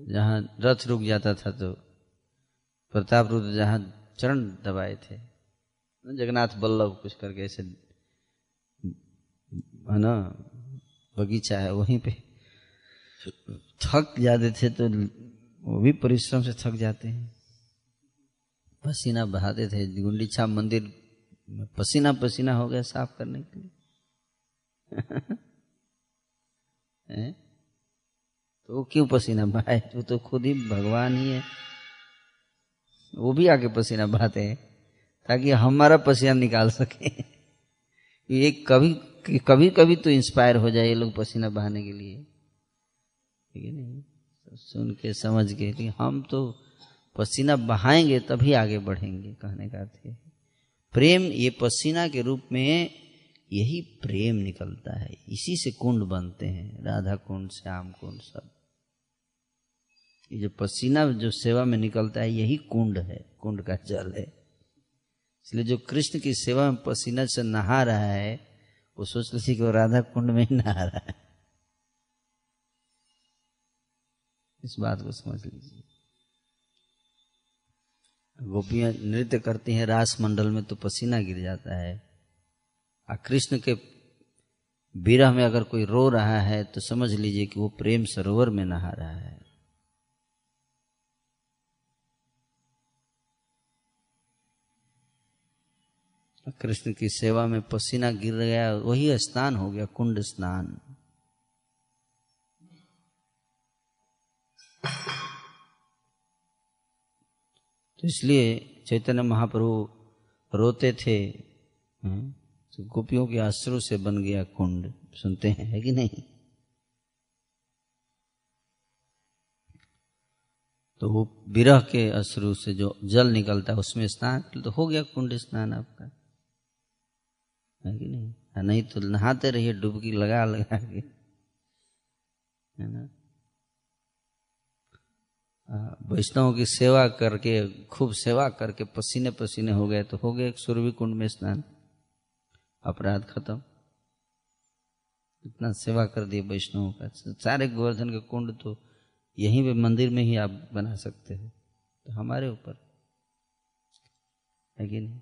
जहाँ रथ रुक जाता था तो प्रताप रुद्र जहाँ चरण दबाए थे, जगन्नाथ बल्लभ कुछ करके ऐसे, है ना? बगीचा है वहीं पे। थक जाते थे तो वो भी परिश्रम से थक जाते हैं। पसीना बहाते थे। गुंडीछा मंदिर में पसीना पसीना हो गया साफ़ करने के लिए। तो वो क्यों पसीना बहाए? वो तो खुद ही भगवान ही है। वो भी आके पसीना बहाते हैं ताकि हमारा पसीना निकाल सके। ये कभी कभी कभी तो इंस्पायर हो जाए ये लोग पसीना बहाने के लिए। ठीक है नहीं? सुन के, समझ के, लेकिन हम तो पसीना बहाएँगे तभी आगे बढ़ेंगे, कहने का है। प्रेम, ये पसीना के रूप में यही प्रेम निकलता है। इसी से कुंड बनते हैं, राधा कुंड, श्याम कुंड, सब। ये जो पसीना जो सेवा में निकलता है, यही कुंड है, कुंड का जल है। इसलिए जो कृष्ण की सेवा में पसीना से नहा रहा है वो सोच कि वो राधा कुंड में ही नहा रहा है। इस बात को समझ लीजिए। गोपियाँ नृत्य करती हैं, रास मंडल में तो पसीना गिर जाता है। और कृष्ण के विरह में अगर कोई रो रहा है तो समझ लीजिए कि वो प्रेम सरोवर में नहा रहा है। कृष्ण की सेवा में पसीना गिर गया, वही स्नान हो गया, कुंड स्नान। तो इसलिए चैतन्य महाप्रभु रोते थे तो गोपियों के आश्रु से बन गया कुंड। सुनते हैं, है कि नहीं? तो वो विरह के अश्रु से जो जल निकलता है, उसमें स्नान तो हो गया कुंड स्नान आपका। है कि नहीं? हाँ, नहीं तो नहाते रहिए डुबकी लगा लगा के। है ना? वैष्णव की सेवा करके खूब सेवा करके पसीने पसीने हो गए तो हो गए सूर्य कुंड में स्नान। अपराध खत्म। इतना सेवा कर दिए वैष्णव का। सारे गोवर्धन के कुंड तो यहीं पे मंदिर में ही आप बना सकते हो। तो हमारे ऊपर। है कि नहीं?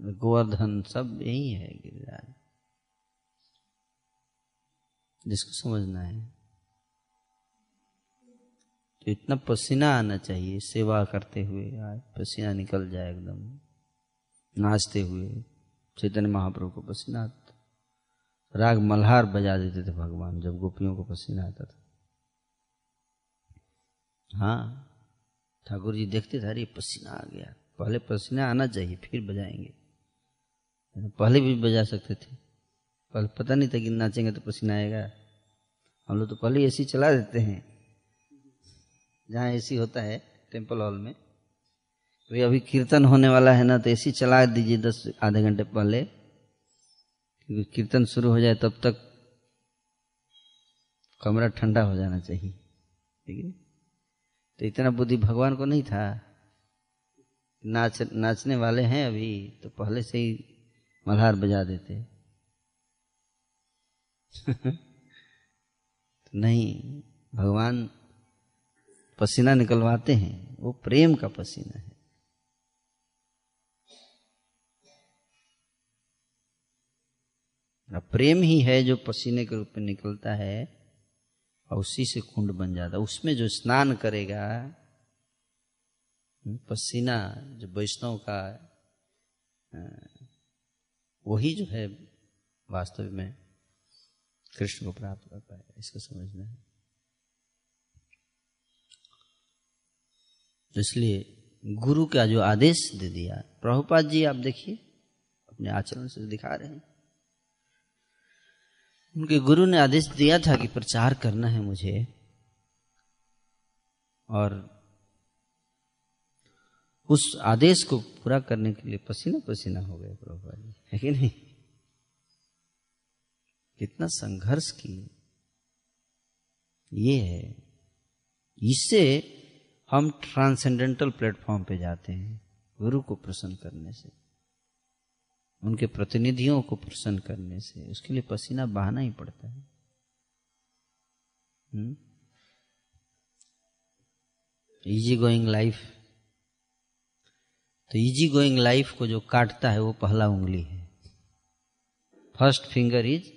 गोवर्धन सब यही है, गिरिराज। जिसको समझना है। तो इतना पसीना आना चाहिए, सेवा करते हुए। आज पसीना निकल जाए एकदम। नाचते हुए, चैतन्य महाप्रभु को पसीना राग मल्हार बजा देते थे भगवान, जब गोपियों को पसीना आता था। हाँ ठाकुर जी देखते थे, अरे, पसीना आ गया। पहले पसीना आना चाहिए, फिर बजाएँगे। पहले भी बजा सकते थे। पहले पता नहीं था कि नाचेंगे तो पसीना आएगा। हम लोग तो पहले एसी चला देते हैं। जहाँ एसी होता है टेंपल हॉल में। तो अभी कीर्तन होने वाला है ना तो एसी चला दीजिए दस आधे घंटे पहले। क्योंकि कीर्तन शुरू हो जाए तब तक कमरा ठंडा हो जाना चाहिए। ठीक है? तो इतना बुद्धि भगवान को नहीं था। नाच, नाचने वाले हैं अभी तो पहले से ही मल्हार बजा देते। तो नहीं भगवान पसीना निकलवाते हैं वो प्रेम का पसीना है। प्रेम ही है जो पसीने के रूप में निकलता है और उसी से कुंड बन जाता है। उसमें जो स्नान करेगा पसीना जो वैष्णव का वही जो है वास्तव में कृष्ण को प्राप्त कर पाएगा इसको समझना है। तो इसलिए गुरु का जो आदेश दे दिया, प्रभुपाद जी, आप देखिए, अपने आचरण से दिखा रहे हैं। उनके गुरु ने आदेश दिया था कि प्रचार करना है मुझे, और उस आदेश को पूरा करने के लिए पसीना पसीना हो गए प्रभुपा जी। है कि नहीं? कितना संघर्ष किए। ये है, इससे हम ट्रांसेंडेंटल प्लेटफॉर्म पे जाते हैं, गुरु को प्रसन्न करने से, उनके प्रतिनिधियों को प्रसन्न करने से, उसके लिए पसीना बहाना ही पड़ता है। इजी गोइंग लाइफ तो इजी गोइंग लाइफ को जो काटता है वो पहला उंगली है। First finger is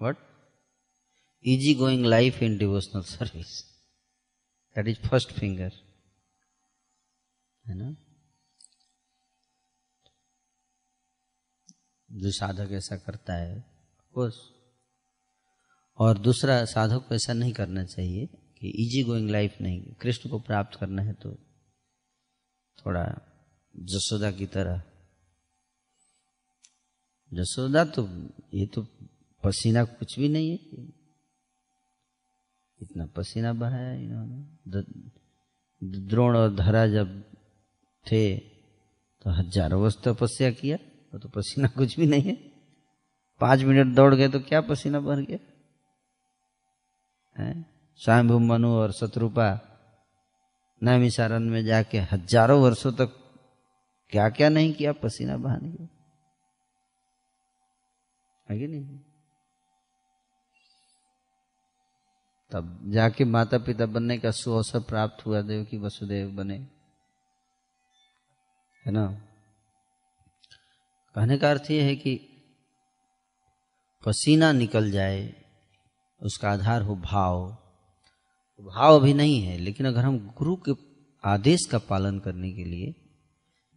what easy going life in devotional service that is first finger है ना? जो साधक ऐसा करता है कोर्स और दूसरा, साधक को ऐसा नहीं करना चाहिए कि इजी गोइंग लाइफ नहीं। कृष्ण को प्राप्त करना है तो थोड़ा जसोदा की तरह। जसोदा तो ये तो पसीना कुछ भी नहीं है। इतना पसीना बहाया इन्होंने। द्रोण और धरा जब थे तो हज़ारों वर्ष तपस्या किया वो तो पसीना कुछ भी नहीं है। पाँच मिनट दौड़ गए तो क्या पसीना भर गया? है? स्वयंभू मनु और शत्रुपा नैमिसारण में जाके हज़ारों वर्षों तक क्या क्या नहीं किया, पसीना बहाने के। आगे नहीं? तब जाके माता पिता बनने का सुअवसर प्राप्त हुआ, देव की वसुदेव बने। है ना? कहने का अर्थ यह है कि पसीना निकल जाए, उसका आधार हो भाव। भाव अभी नहीं है, लेकिन अगर हम गुरु के आदेश का पालन करने के लिए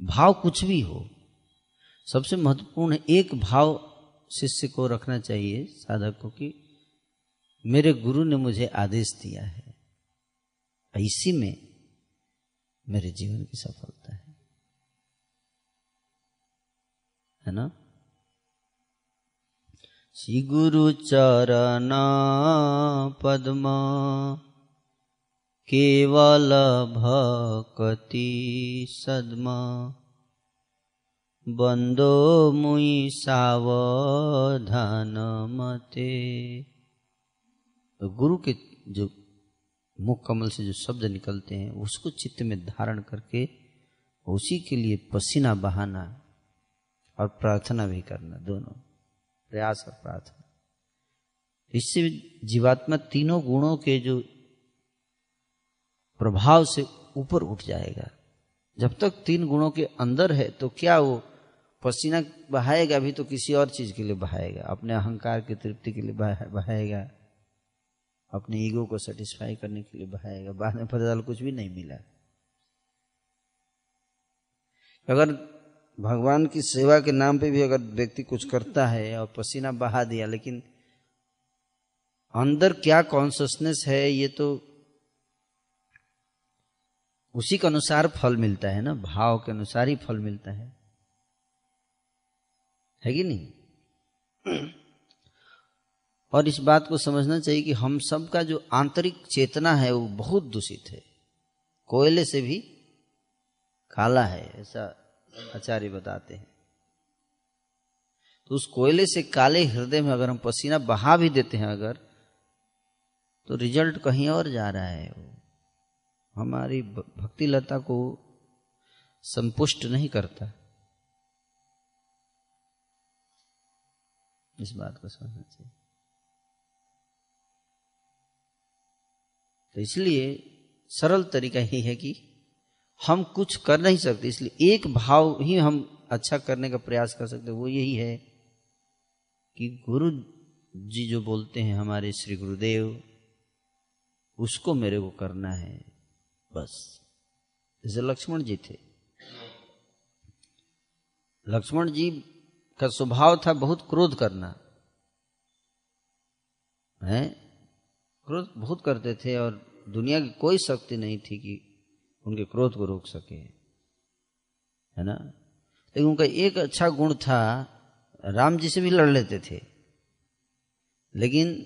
भाव कुछ भी हो, सबसे महत्वपूर्ण एक भाव शिष्य को रखना चाहिए साधक को कि मेरे गुरु ने मुझे आदेश दिया है। इसी में मेरे जीवन की सफलता है। है ना? श्री गुरु चरण पद्म केवल भक्ति सद्म। बंदो मुई सावधान मते। तो गुरु के जो मुख कमल से जो शब्द निकलते हैं, उसको चित्त में धारण करके उसी के लिए पसीना बहाना और प्रार्थना भी करना, दोनों प्रयास और प्रार्थना। इससे जीवात्मा तीनों गुणों के जो प्रभाव से ऊपर उठ जाएगा। जब तक तीन गुणों के अंदर है तो क्या वो पसीना बहाएगा? भी तो किसी और चीज़ के लिए बहाएगा। अपने अहंकार की तृप्ति के लिए बहाएगा। अपने ईगो को सेटिस्फाई करने के लिए बहाएगा। बाद में पता चल कुछ भी नहीं मिला। अगर भगवान की सेवा के नाम पे भी अगर व्यक्ति कुछ करता है और पसीना बहा दिया, लेकिन अंदर क्या कॉन्सियसनेस है, ये तो उसी के अनुसार फल मिलता है ना? भाव के अनुसार ही फल मिलता है। है कि नहीं? और इस बात को समझना चाहिए कि हम सब का जो आंतरिक चेतना है, वो बहुत दूषित है। कोयले से भी काला है, ऐसा आचार्य बताते हैं। तो उस कोयले से काले हृदय में अगर हम पसीना बहा भी देते हैं अगर तो रिज़ल्ट कहीं और जा रहा है। वो हमारी भक्ति लता को संपुष्ट नहीं करता। इस बात को समझना चाहिए। तो इसलिए सरल तरीका ही है कि हम कुछ कर नहीं सकते, इसलिए एक भाव ही हम अच्छा करने का प्रयास कर सकते वो यही है कि गुरु जी जो बोलते हैं, हमारे श्री गुरुदेव, उसको मेरे को करना है। बस। जैसे लक्ष्मण जी थे। लक्ष्मण जी का स्वभाव था बहुत क्रोध करना। है? क्रोध बहुत करते थे और दुनिया की कोई शक्ति नहीं थी कि उनके क्रोध को रोक सके। है ना? लेकिन उनका एक अच्छा गुण था, राम जी से भी लड़ लेते थे। लेकिन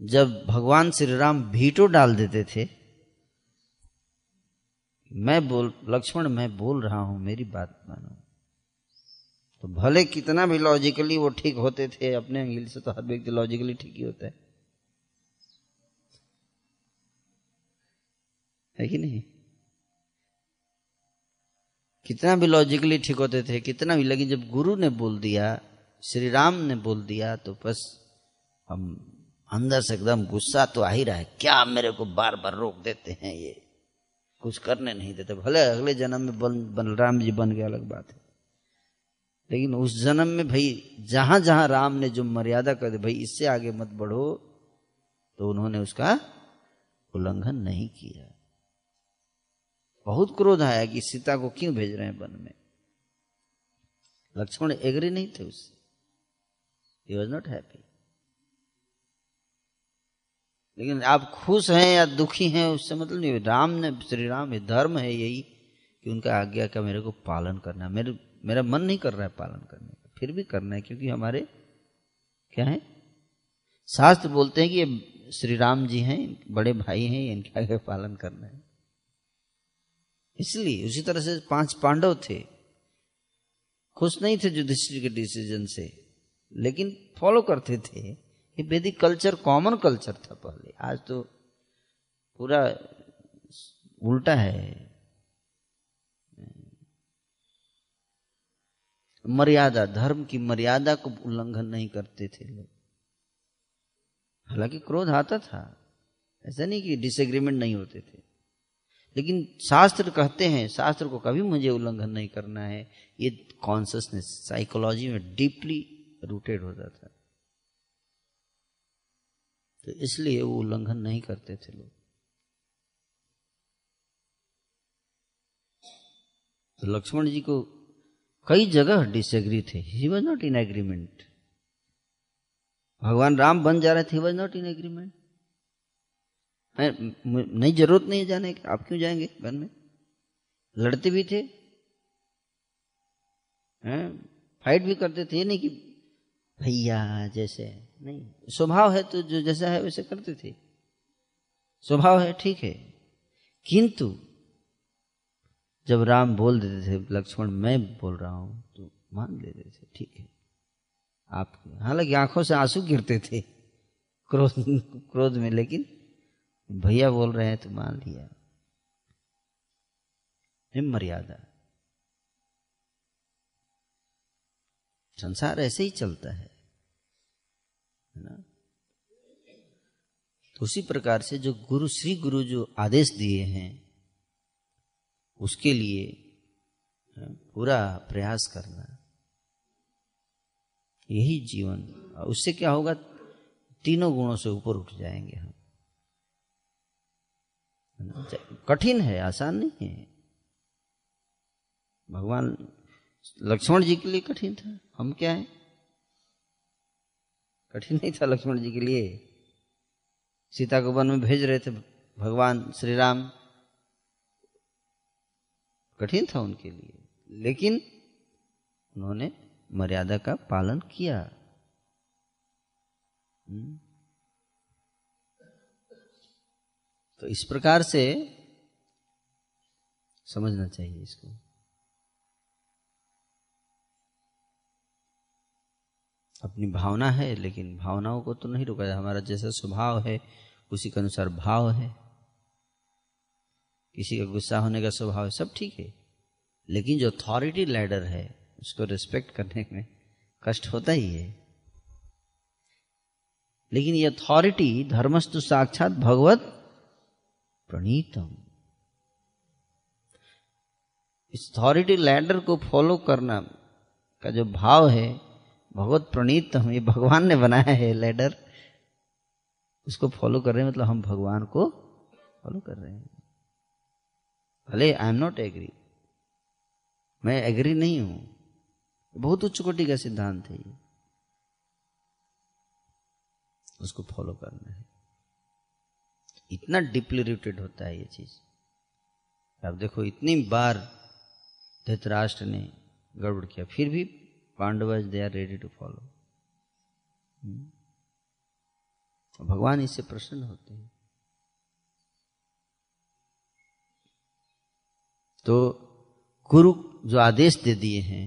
जब भगवान श्री राम भीटो डाल देते थे मैं बोल, लक्ष्मण, मैं बोल रहा हूँ, मेरी बात मानो। तो भले कितना भी लॉजिकली वो ठीक होते थे, अपने अंगिल से तो हर व्यक्ति लॉजिकली ठीक ही होता है। है कि नहीं? कितना भी लॉजिकली ठीक होते थे, कितना भी, लेकिन जब गुरु ने बोल दिया, श्री राम ने बोल दिया तो बस हम अंदर से एकदम गुस्सा तो आ ही रहा है, क्या मेरे को बार बार रोक देते हैं ये? कुछ करने नहीं देते। भले अगले जन्म में बल, बलराम जी बन गया अलग बात है। लेकिन उस जन्म में भाई जहाँ जहाँ राम ने जो मर्यादा कर दी भाई इससे आगे मत बढ़ो तो उन्होंने उसका उल्लंघन नहीं किया। बहुत क्रोध आया कि सीता को क्यों भेज रहे हैं वन में? लक्ष्मण एग्री नहीं थे उससे। ही वॉज़ नॉट हैप्पी लेकिन आप खुश हैं या दुखी हैं, उससे मतलब नहीं, राम ने श्री राम है धर्म है यही कि उनका आज्ञा का मेरे को पालन करना है। मेरे, मेरा मन नहीं कर रहा है पालन करने का, फिर भी करना है, क्योंकि हमारे क्या है? शास्त्र बोलते हैं कि ये श्री राम जी हैं, बड़े भाई हैं इनके आगे पालन करना है। इसलिए उसी तरह से पाँच पांडव थे। खुश नहीं थे युधिष्ठिर के डिसीज़न से, लेकिन फॉलो करते थे। ये वैदिक कल्चर कॉमन कल्चर था पहले। आज तो पूरा उल्टा है। मर्यादा, धर्म की मर्यादा को उल्लंघन नहीं करते थे लोग। हालाँकि क्रोध आता था। ऐसा नहीं कि डिसएग्रीमेंट नहीं होते थे। लेकिन शास्त्र कहते हैं, शास्त्र को कभी मुझे उल्लंघन नहीं करना है। ये कॉन्सियसनेस साइकोलॉजी में डीपली रूटेड हो जाता है। तो इसलिए वो उल्लंघन नहीं करते थे लोग। तो लक्ष्मण जी को कई जगह डिसएग्री थे। He was not in agreement भगवान राम बन जा रहे थे वॉज़ नॉट इन एग्रीमेंट नहीं, ज़रूरत नहीं है जाने की। आप क्यों जाएँगे वन में? लड़ते भी थे फाइट भी करते थे। नहीं कि भैया जैसे, नहीं, स्वभाव है तो जो जैसा है वैसे करते थे। स्वभाव है ठीक है, किंतु जब राम बोल देते थे, लक्ष्मण मैं बोल रहा हूँ तो मान लेते थे, ठीक है। आप हालाँकि आँखों से आँसू गिरते थे क्रोध क्रोध में, लेकिन भैया बोल रहे हैं तो मान लिया। मर्यादा। संसार ऐसे ही चलता है ना? तो उसी प्रकार से जो गुरु, श्री गुरु जो आदेश दिए हैं, उसके लिए पूरा प्रयास करना। यही जीवन। उससे क्या होगा? तीनों गुणों से ऊपर उठ जाएँगे हम। कठिन है, आसान नहीं है। भगवान लक्ष्मण जी के लिए कठिन था। हम क्या है? कठिन नहीं था लक्ष्मण जी के लिए। सीता को वन में भेज रहे थे भगवान श्री राम कठिन था उनके लिए, लेकिन उन्होंने मर्यादा का पालन किया। हम्म? तो इस प्रकार से समझना चाहिए इसको। अपनी भावना है, लेकिन भावनाओं को तो नहीं रोका हमारा जैसा स्वभाव है, उसी के अनुसार भाव है। किसी का गुस्सा होने का स्वभाव है, सब ठीक है। लेकिन जो अथॉरिटी लैडर है, उसको रिस्पेक्ट करने में कष्ट होता ही है। लेकिन ये अथॉरिटी धर्मस्तु साक्षात भगवत प्रणीतम। इस अथॉरिटी लैडर को फॉलो करना का जो भाव है भगवत प्रणीत हम, ये भगवान ने बनाया है लैडर उसको फॉलो कर रहे हैं मतलब हम भगवान को फॉलो कर रहे हैं। भले आई एम नॉट एग्री मैं एग्री नहीं हूँ। बहुत उच्च कोटि का सिद्धांत है ये। उसको फॉलो करना है। इतना डीपली रूटेड होता है ये चीज़। अब देखो, इतनी बार धृतराष्ट्र ने गड़बड़ किया, फिर भी Pandava they are ready to follow भगवान इससे प्रसन्न होते हैं। तो गुरु जो आदेश दे दिए हैं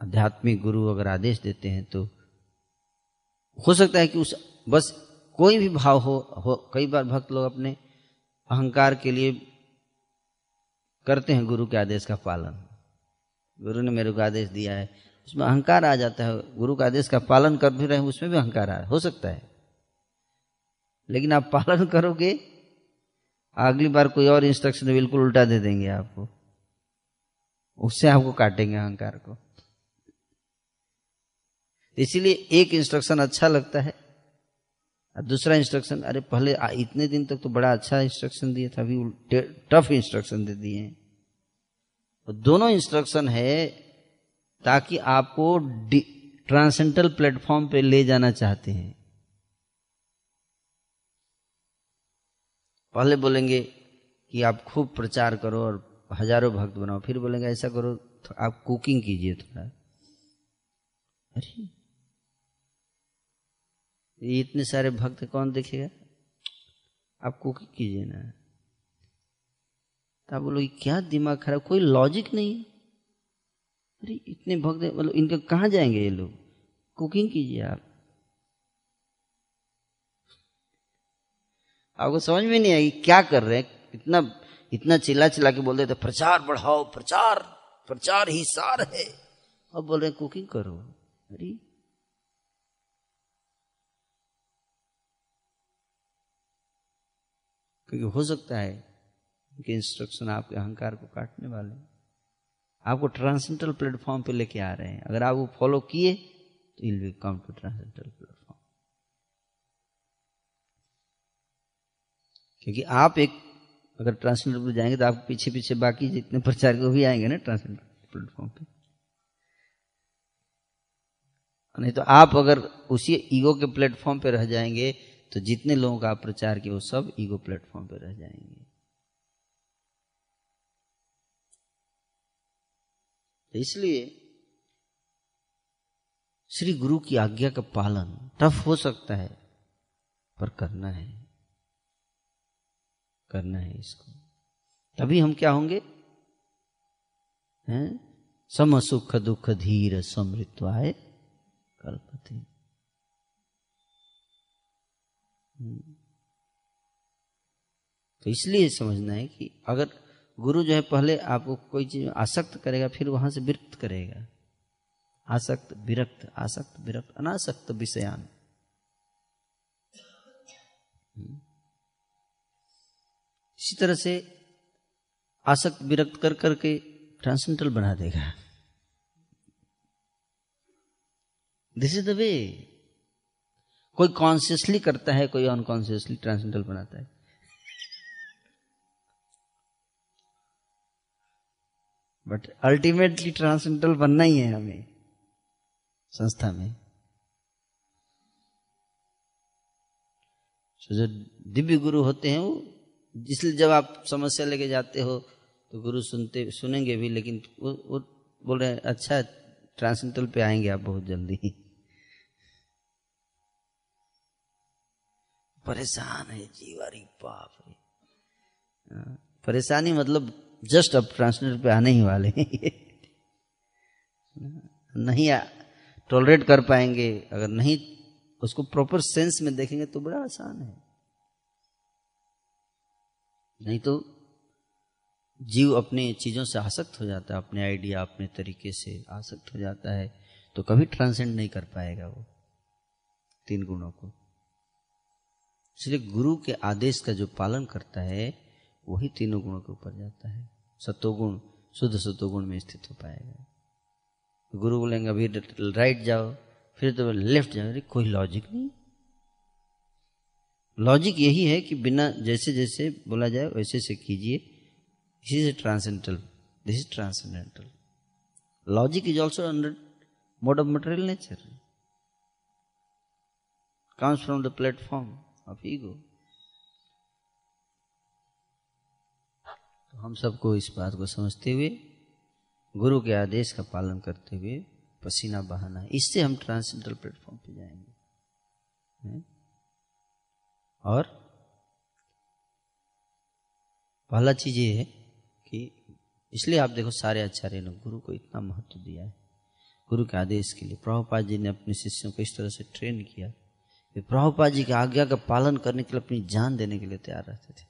आध्यात्मिक गुरु अगर आदेश देते हैं तो हो सकता है कि उस बस कोई भी भाव हो, हो कई बार भक्त लोग अपने अहंकार के लिए करते हैं गुरु के आदेश का पालन। गुरु ने मेरे को आदेश दिया है। उसमें अहंकार आ जाता है। गुरु का आदेश का पालन कर भी रहे उसमें भी अहंकार आ हो। सकता है। लेकिन आप पालन करोगे, अगली बार कोई और इंस्ट्रक्शन बिल्कुल उल्टा दे देंगे आपको। उससे आपको काटेंगे अहंकार को। इसीलिए एक इंस्ट्रक्शन अच्छा लगता है। दूसरा इंस्ट्रक्शन अरे पहले इतने दिन तक तो बड़ा अच्छा इंस्ट्रक्शन दिया था, अभी टफ इंस्ट्रक्शन दे दिए हैं। तो दोनों इंस्ट्रक्शन है ताकि आपको ट्रांसेंटल प्लेटफॉर्म पे ले जाना चाहते हैं। पहले बोलेंगे कि आप खूब प्रचार करो और हज़ारों भक्त बनाओ, फिर बोलेंगे ऐसा करो तो आप कुकिंग कीजिए थोड़ा। अरे ये इतने सारे भक्त कौन देखेगा? आप कुकिंग कीजिए ना। तो आप बोलो क्या दिमाग खराब? कोई लॉजिक नहीं है? अरे, इतने भक्त मतलब इनके कहाँ जाएँगे ये लोग? कुकिंग कीजिए आप। आपको समझ में नहीं आई क्या कर रहे हैं? इतना इतना चिल्ला चिल्ला के बोल रहे थे, प्रचार बढ़ाओ, प्रचार प्रचार ही सार है। अब बोल रहे कुकिंग करो। अरे क्योंकि हो सकता है कि इंस्ट्रक्शन आपके अहंकार को काटने वाले आपको ट्रांसेंटल प्लेटफॉर्म पे लेके आ रहे हैं। अगर आप वो फॉलो किए तो will come to transcendental platform क्योंकि आप एक, अगर ट्रांसलेटर पर जाएँगे तो आप पीछे पीछे बाकी जितने प्रचार के भी आएँगे ना ट्रांसलेटर प्लेटफॉर्म पे। नहीं तो आप अगर उसी ईगो के प्लेटफॉर्म पे रह जाएँगे तो जितने लोगों का आप प्रचार किए वो सब ईगो प्लेटफॉर्म पर रह जाएँगे। तो इसलिए श्री गुरु की आज्ञा का पालन टफ हो सकता है, पर करना है। करना है इसको। तभी हम क्या होंगे? सम सुख दुख धीर समृत्वाय कल्पति। तो इसलिए समझना है कि अगर गुरु जो है पहले आपको कोई चीज़ आसक्त करेगा, फिर वहाँ से विरक्त करेगा। आसक्त, विरक्त आसक्त, विरक्त, अनासक्त विषयान। हम्म। इसी तरह से आसक्त, विरक्त कर करके ट्रांसेंटल बना देगा। दिस इज़ द वे कोई कॉन्शियसली करता है कोई अनकॉन्शियसली ट्रांसेंडल बनाता है। बट अल्टीमेटली ट्रांसेंडल बनना ही है हमें संस्था में। So, जो दिव्य गुरु होते हैं वो इसलिए जब आप समस्या लेके जाते हो तो गुरु सुनते सुनेंगे भी लेकिन वो, वो बोल रहे हैं अच्छा ट्रांसेंटल पे आएँगे आप बहुत जल्दी। परेशान है जीवारी बाप रे। हाँ, परेशानी मतलब जस्ट अब ट्रांसलेटर पे आने ही वाले हैं। नहीं टॉलरेट कर पाएँगे अगर नहीं उसको प्रॉपर सेंस में देखेंगे तो बड़ा आसान है। नहीं तो जीव अपने चीज़ों से आसक्त हो जाता है अपने आइडिया अपने तरीके से आसक्त हो जाता है तो कभी ट्रांसेंड नहीं कर पाएगा वो तीन गुणों को। इसलिए गुरु के आदेश का जो पालन करता है, वही तीनों गुणों के ऊपर जाता है। सतोगुण शुद्ध सतोगुण में स्थित हो पाएगा। गुरु बोलेंगे, अभी राइट जाओ, फिर तो लेफ़्ट जाओ। अरे, कोई लॉजिक नहीं। लॉजिक यही है कि बिना जैसे जैसे बोला जाए, वैसे से कीजिए। इसी से transcendental this is transcendental logic is also under mode of material nature comes from the platform. Of ego तो हम सबको इस बात को समझते हुए, गुरु के आदेश का पालन करते हुए पसीना बहाना, इससे हम ट्रांसजेंडर प्लेटफॉर्म पे जाएँगे। और पहला चीज़ ये है कि इसलिए आप देखो सारे आचार्य ने गुरु को इतना महत्व दिया है। गुरु के आदेश के लिए प्रभुपाद जी ने अपने शिष्यों को इस तरह से ट्रेन किया कि प्रभुपाद जी की आज्ञा का पालन करने के लिए अपनी जान देने के लिए तैयार रहते थे।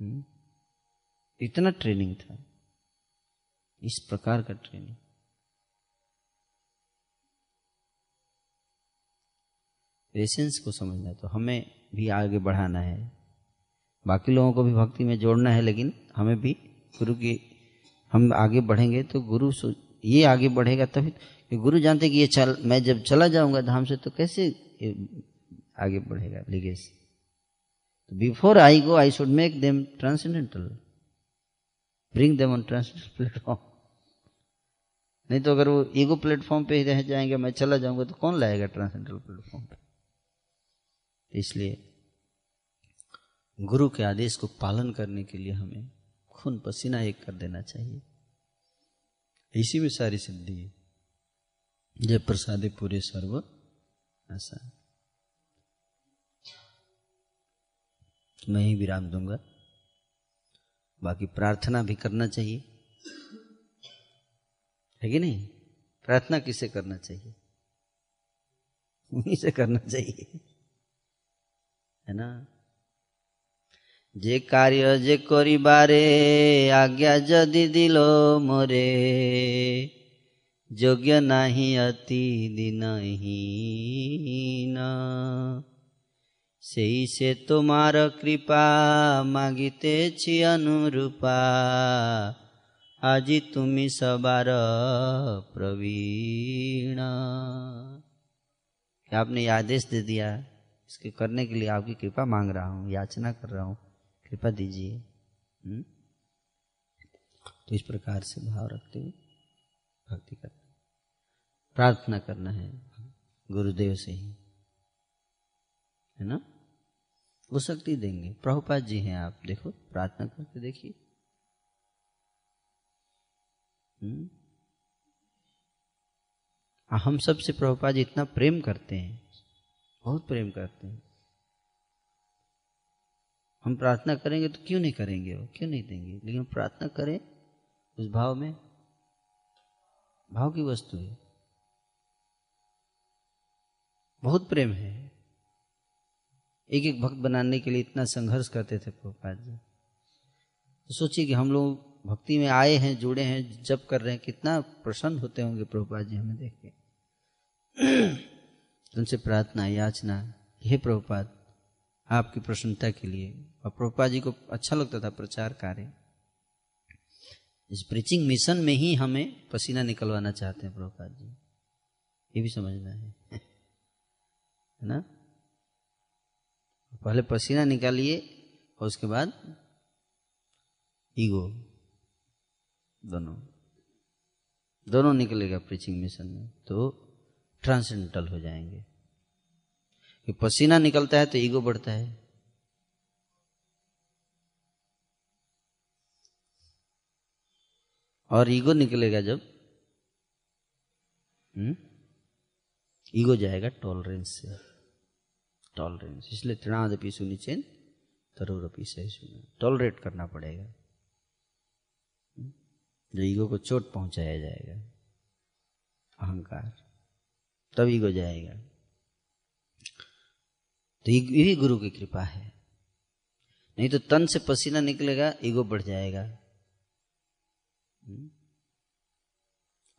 हम्म? इतना ट्रेनिंग था। इस प्रकार का ट्रेनिंग एसेंस को समझना है तो हमें भी आगे बढ़ाना है। बाकी लोगों को भी भक्ति में जोड़ना है, लेकिन हमें भी गुरु की हम आगे बढ़ेंगे तो गुरु ये आगे बढ़ेगा तभी कि गुरु जानते कि ये चल, मैं जब चला जाऊँगा धाम से तो कैसे आगे बढ़ेगा लिगेस तो before I go I should make them transcendental bring them on transcendental platform नहीं तो अगर वो ईगो प्लेटफॉर्म पे ही रह जाएँगे, मैं चला जाऊँगा तो कौन लाएगा ट्रांसेंडेंटल प्लेटफॉर्म पे? इसलिए गुरु के आदेश को पालन करने के लिए हमें खून पसीना एक कर देना चाहिए। इसी में सारी सिद्धि है। जय प्रसादे पूरे सर्व ऐसा मैं ही विराम दूंगा बाकी प्रार्थना भी करना चाहिए है कि नहीं प्रार्थना किसे करना चाहिए उन्हीं से करना चाहिए है ना যে কার্য যে করিবারে আজ্ঞা যদি দিল মোরে যোগ্য নাহি অতি দিনহীন সেই সে তোমার কৃপা মাগিতেছি অনুরূপা আজি তুমি সবার प्रवीण आपने आदेश दे दिया इसके करने के लिए आपकी कृपा मांग रहा हूँ याचना कर रहा हूँ कृपा दीजिए हम्म? तो इस प्रकार से भाव रखते हुए भक्ति करना प्रार्थना करना है गुरुदेव से ही। है ना? वो शक्ति देंगे। प्रभुपाद जी हैं आप, देखो, प्रार्थना करके देखिए। हम्म? हम सबसे प्रभुपाद जी इतना प्रेम करते हैं। बहुत प्रेम करते हैं। हम प्रार्थना करेंगे तो क्यों नहीं करेंगे वो? क्यों नहीं देंगे? लेकिन प्रार्थना करें उस भाव में भाव की वस्तु है। बहुत प्रेम है। एक एक भक्त बनाने के लिए इतना संघर्ष करते थे प्रभुपाद जी। तो सोचिए कि हम लोग भक्ति में आए हैं, जुड़े हैं जब कर रहे हैं, कितना प्रसन्न होते होंगे प्रभुपाद जी हमें देख के। उनसे प्रार्थना, याचना, हे प्रभुपाद, आपकी प्रसन्नता के लिए। और प्रभुपा जी को अच्छा लगता था प्रचार कार्य। इस प्रीचिंग मिशन में ही हमें पसीना निकलवाना चाहते हैं प्रभुपाद जी। ये भी समझना है है ना? पहले पसीना निकालिए और उसके बाद ईगो दोनों। दोनों निकलेगा प्रीचिंग मिशन में तो ट्रांसेंडेंटल हो जाएँगे। कि पसीना निकलता है तो ईगो बढ़ता है। और ईगो निकलेगा जब ईगो जाएगा टॉलरेंस से। टॉलरेंस इसलिए तृणादपि सुनिचेन, तरुरपि सही सुना। टॉलरेट करना पड़ेगा। जो ईगो को चोट पहुँचाया जाएगा, अहंकार, तब ईगो जाएगा। तो ये गुरु की कृपा है। नहीं तो तन से पसीना निकलेगा, ईगो बढ़ जाएगा।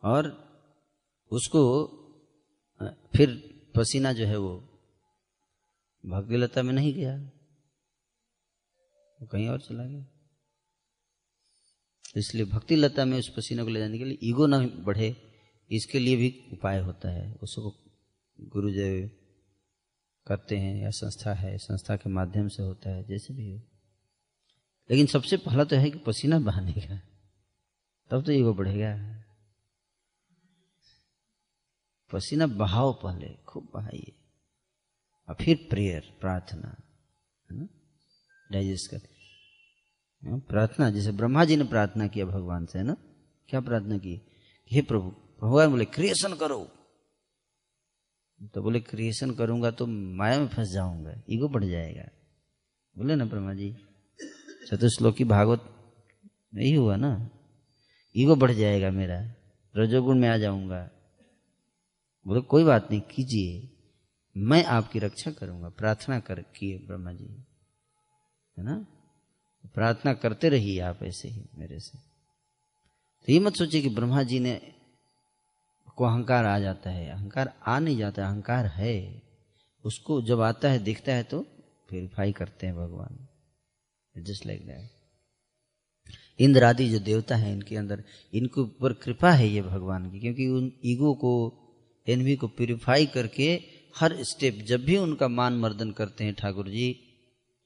और उसको फिर पसीना जो है वो भक्तिलता में नहीं गया। वो कहीं और चला गया। इसलिए भक्ति लता में उस पसीने को ले जाने के लिए ईगो ना बढ़े। इसके लिए भी उपाय होता है। उसको गुरुदेव करते हैं, या संस्था है, संस्था के माध्यम से होता है, जैसे भी हो। लेकिन सबसे पहला तो है कि पसीना बहाने का। तब तो ईगो बढ़ेगा। पसीना बहाओ पहले खूब बहाइए। और फिर प्रेयर प्रार्थना है ना? डाइजेस्ट कर। हाँ, प्रार्थना जैसे ब्रह्मा जी ने प्रार्थना किया भगवान से है ना? क्या प्रार्थना की? हे प्रभु भगवान बोले क्रिएशन करो। तो बोले क्रिएशन करूँगा तो माया में फंस जाऊँगा ईगो बढ़ जाएगा। बोले ना ब्रह्मा जी चतुश्लोकी भागवत नहीं हुआ ना? ईगो बढ़ जाएगा मेरा, रजोगुण में आ जाऊँगा। बोले, कोई बात नहीं, कीजिए। मैं आपकी रक्षा करूँगा। प्रार्थना कर किए ब्रह्मा जी। है ना? प्रार्थना करते रहिए आप ऐसे ही मेरे से। तो ये मत सोचिए कि ब्रह्मा जी ने को अहंकार आ जाता है। अहंकार आ नहीं जाता, अहंकार है। उसको जब आता है, दिखता है तो प्योरीफाई करते हैं भगवान। जस्ट लाइक दैट इंद्र आदि जो देवता है इनके अंदर, इनके ऊपर कृपा है ये भगवान की, क्योंकि उन ईगो को, एनवी को प्योरीफाई करके हर स्टेप जब भी उनका मान मर्दन करते हैं ठाकुर जी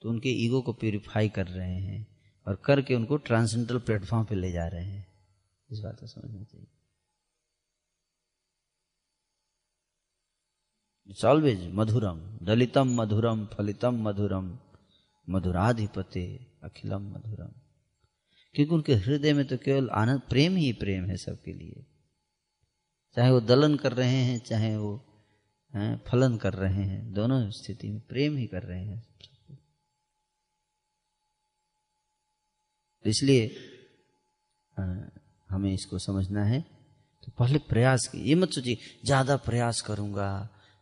तो उनके ईगो को प्योरीफाई कर रहे हैं और करके उनको ट्रांसजेंडल प्लेटफॉर्म पे ले जा रहे हैं। इस बात को समझना चाहिए। इट्स ऑलवेज मधुरम दलितम मधुरम फलितम मधुरम मधुराधिपते अखिलम मधुरम क्योंकि उनके हृदय में तो केवल आनंद, प्रेम ही प्रेम है सबके लिए। चाहे वो दलन कर रहे हैं, चाहे वो फलन कर रहे हैं, दोनों स्थिति में प्रेम ही कर रहे हैं इसलिए हमें इसको समझना है। तो पहले प्रयास की ये मत सोचिए, ज़्यादा प्रयास करूँगा,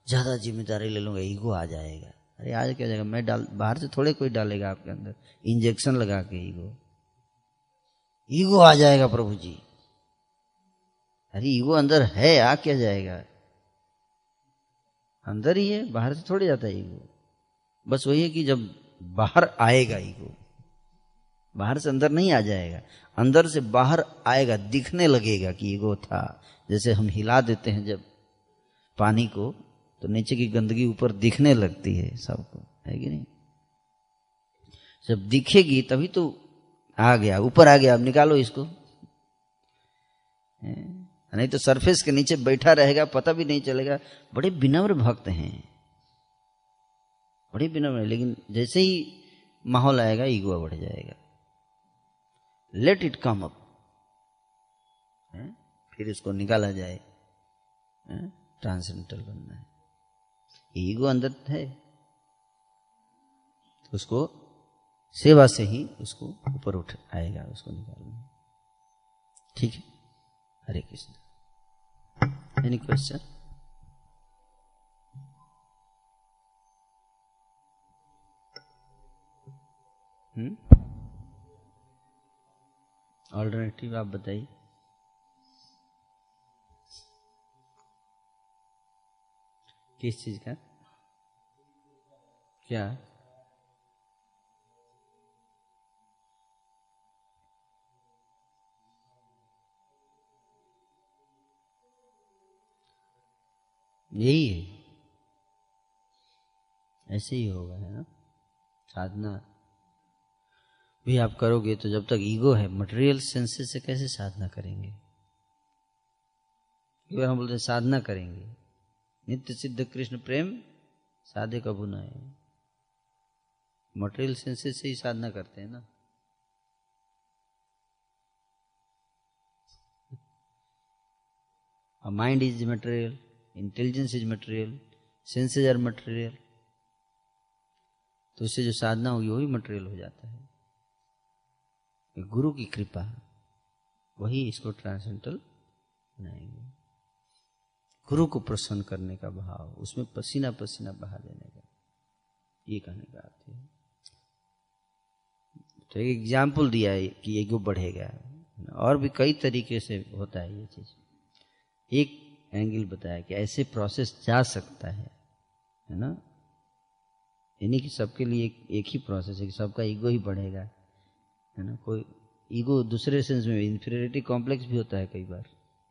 ज़्यादा ज़िम्मेदारी ले लूँगा, ईगो आ जाएगा। अरे आज क्या जाएगा? मैं डाल, बाहर से थोड़े कोई डालेगा आपके अंदर। इंजेक्शन लगा के ईगो। ईगो आ जाएगा प्रभु जी। अरे, ईगो अंदर है, आ क्या जाएगा? अंदर ही है, बाहर से थोड़े जाता है ईगो। बस वही है कि जब बाहर आएगा ईगो, बाहर से अंदर नहीं आ जाएगा, अंदर से बाहर आएगा, दिखने लगेगा कि ईगो था। जैसे हम हिला देते हैं जब पानी को तो नीचे की गंदगी ऊपर दिखने लगती है सबको, है कि नहीं? जब दिखेगी, तभी तो आ गया, ऊपर आ गया, अब निकालो इसको। नहीं तो सरफेस के नीचे बैठा रहेगा, पता भी नहीं चलेगा। बड़े विनम्र भक्त हैं। बड़े विनम्र, लेकिन जैसे ही माहौल आएगा ईगो बढ़ जाएगा। लेट इट कम अप फिर इसको निकाला जाए। ट्रांसेंडल बनना है। ईगो अंदर है। उसको सेवा से ही उसको ऊपर उठ आएगा, उसको निकालना। ठीक है? Hare Krishna. Any question alternative आप बताइए। किस चीज़ का? क्या? यही है। ऐसे ही होगा, है ना? साधना। भी आप करोगे तो जब तक ईगो है मटेरियल सेंसेस से कैसे साधना करेंगे? हम बोलते हैं, साधना करेंगे। नित्य सिद्ध कृष्ण प्रेम, साधे कबू न है मटेरियल सेंसेस से ही साधना करते हैं ना? Mind is material intelligence is material senses are material तो उससे जो साधना होगी वही मटेरियल हो जाता है। गुरु की कृपा, वही इसको ट्रांसेंटल बनाएँगे। गुरु को प्रसन्न करने का भाव, उसमें पसीना पसीना बहा देने का। ये कहने का अर्थ है। तो एक एग्ज़ाम्पल दिया है कि ईगो बढ़ेगा। और भी कई तरीके से होता है ये चीज़। एक एंगल बताया कि ऐसे प्रोसेस जा सकता है है ना? यानी कि सबके लिए एक, एक ही प्रोसेस है कि सबका ईगो ही बढ़ेगा है ना? कोई ईगो दूसरे सेंस में इन्फीरियरिटी कॉम्प्लेक्स भी होता है कई बार।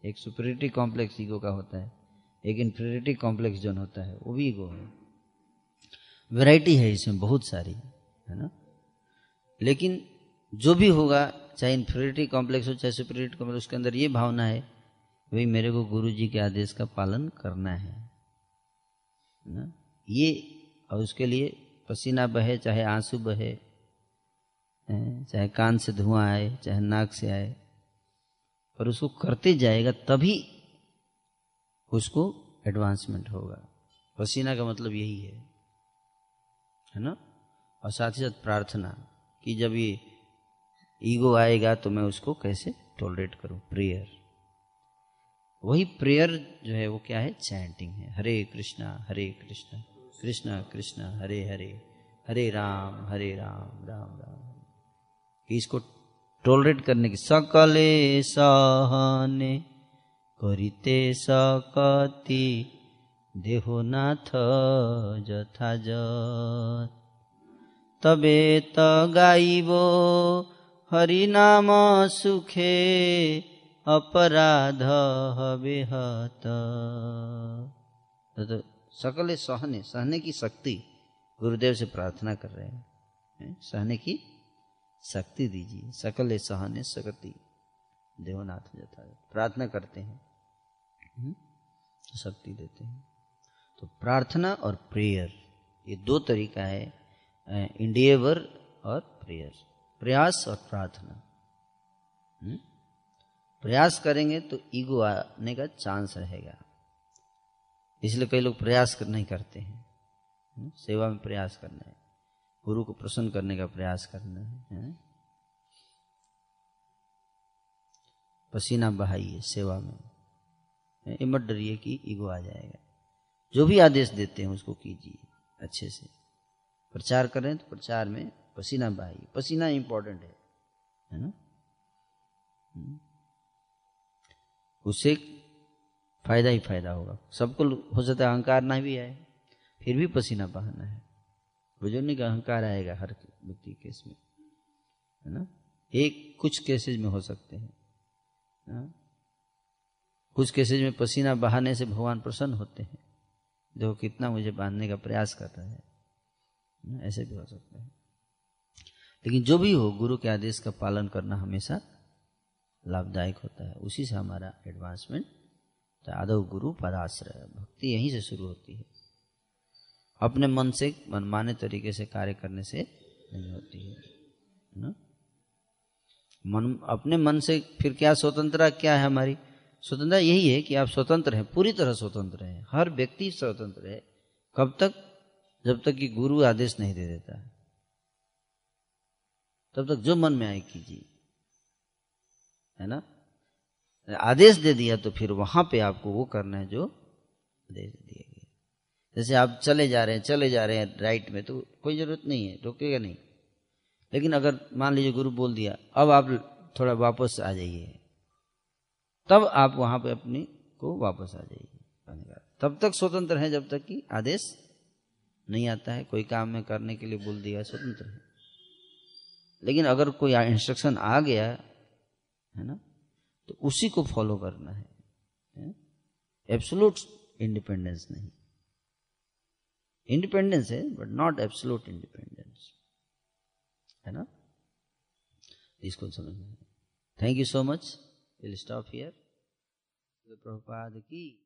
एक सुपरियरिटी कॉम्प्लेक्स ईगो का होता है एक इन्फीरियरिटी कॉम्प्लेक्स जोन होता है वो भी ईगो है। वैरायटी है इसमें बहुत सारी है ना? लेकिन जो भी होगा चाहे इन्फीरियरिटी कॉम्प्लेक्स हो चाहे सुपरियरिटी कॉम्प्लेक्स उसके अंदर ये भावना है भाई मेरे को गुरु जी के आदेश का पालन करना है ना? ये, और उसके लिए पसीना बहे, चाहे आँसू बहे चाहे कान से धुआँ आए, चाहे नाक से आए, पर उसको करते जाएगा तभी उसको एडवांसमेंट होगा। पसीना का मतलब यही है है ना? और साथ ही साथ प्रार्थना कि जब ये ईगो आएगा तो मैं उसको कैसे टॉलरेट करूँ? प्रेयर वही प्रेयर जो है वो क्या है? चैंटिंग है। हरे कृष्णा हरे कृष्णा कृष्णा कृष्णा, हरे हरे हरे राम हरे राम राम राम। कि इसको टोलरेट करने की सकले सहने, करिते सकति, देहो नाथ जथा तबे त हरी नाम सुखे अपराध हवे हत तो सकल सहने सहने की शक्ति गुरुदेव से प्रार्थना कर रहे हैं। सहने की शक्ति दीजिए। सकल सहने शक्ति देवनाथ जता प्रार्थना करते हैं? तो शक्ति देते हैं। तो प्रार्थना और प्रेयर, ये दो तरीका है इंडियवर और प्रेयर। प्रयास और प्रार्थना। हम्म? प्रयास करेंगे तो ईगो आने का चांस रहेगा। इसलिए कई लोग प्रयास कर नहीं करते हैं सेवा में प्रयास करना है, गुरु को प्रसन्न करने का प्रयास करना है? पसीना बहाइए सेवा में। ये मत डरिए कि ईगो आ जाएगा। जो भी आदेश देते हैं उसको कीजिए अच्छे से। प्रचार करें तो प्रचार में पसीना बहाइए। पसीना इंपॉर्टेंट है है ना? हम्म। उससे फ़ायदा ही फ़ायदा होगा। सबको हो सकता है अहंकार ना भी आए, फिर भी पसीना बहाना है। बुज़ुर्ग का अहंकार आएगा हर व्यक्ति केस में है ना? एक, कुछ केसेज में हो सकते हैं। ना? कुछ केसेज में पसीना बहाने से भगवान प्रसन्न होते हैं। देखो कितना मुझे बांधने का प्रयास कर रहा है। ऐसे भी हो सकता है। लेकिन जो भी हो, गुरु के आदेश का पालन करना हमेशा लाभदायक होता है। उसी से हमारा एडवांसमेंट तो आदव गुरु पदाश्रय भक्ति यहीं से शुरू होती है। अपने मन से, मनमाने तरीके से कार्य करने से नहीं होती है ना? मन, अपने मन से फिर क्या स्वतंत्रता क्या है हमारी? स्वतंत्रता यही है कि आप स्वतंत्र हैं, पूरी तरह स्वतंत्र हैं। हर व्यक्ति स्वतंत्र है। कब तक? जब तक कि गुरु आदेश नहीं दे देता। तब तक जो मन में आए कीजिए। है ना? आदेश दे दिया तो फिर वहाँ पे आपको वो करना है जो आदेश दिया गया जैसे आप चले जा रहे हैं, चले जा रहे हैं राइट में तो कोई ज़रूरत नहीं है, रोकेगा नहीं। लेकिन अगर मान लीजिए गुरु बोल दिया, अब आप थोड़ा वापस आ जाइए। तब आप वहाँ पे अपनी को वापस आ जाइए। तब तक स्वतंत्र है जब तक कि आदेश नहीं आता है। कोई काम में करने के लिए बोल दिया, स्वतंत्र है। लेकिन अगर कोई इंस्ट्रक्शन आ गया है ना? तो उसी को फॉलो करना है एब्सोलूट इंडिपेंडेंस नहीं। इंडिपेंडेंस है बट नॉट एब्सोलूट इंडिपेंडेंस है ना? इसको समझना thank you so much will stop here Prabhupada की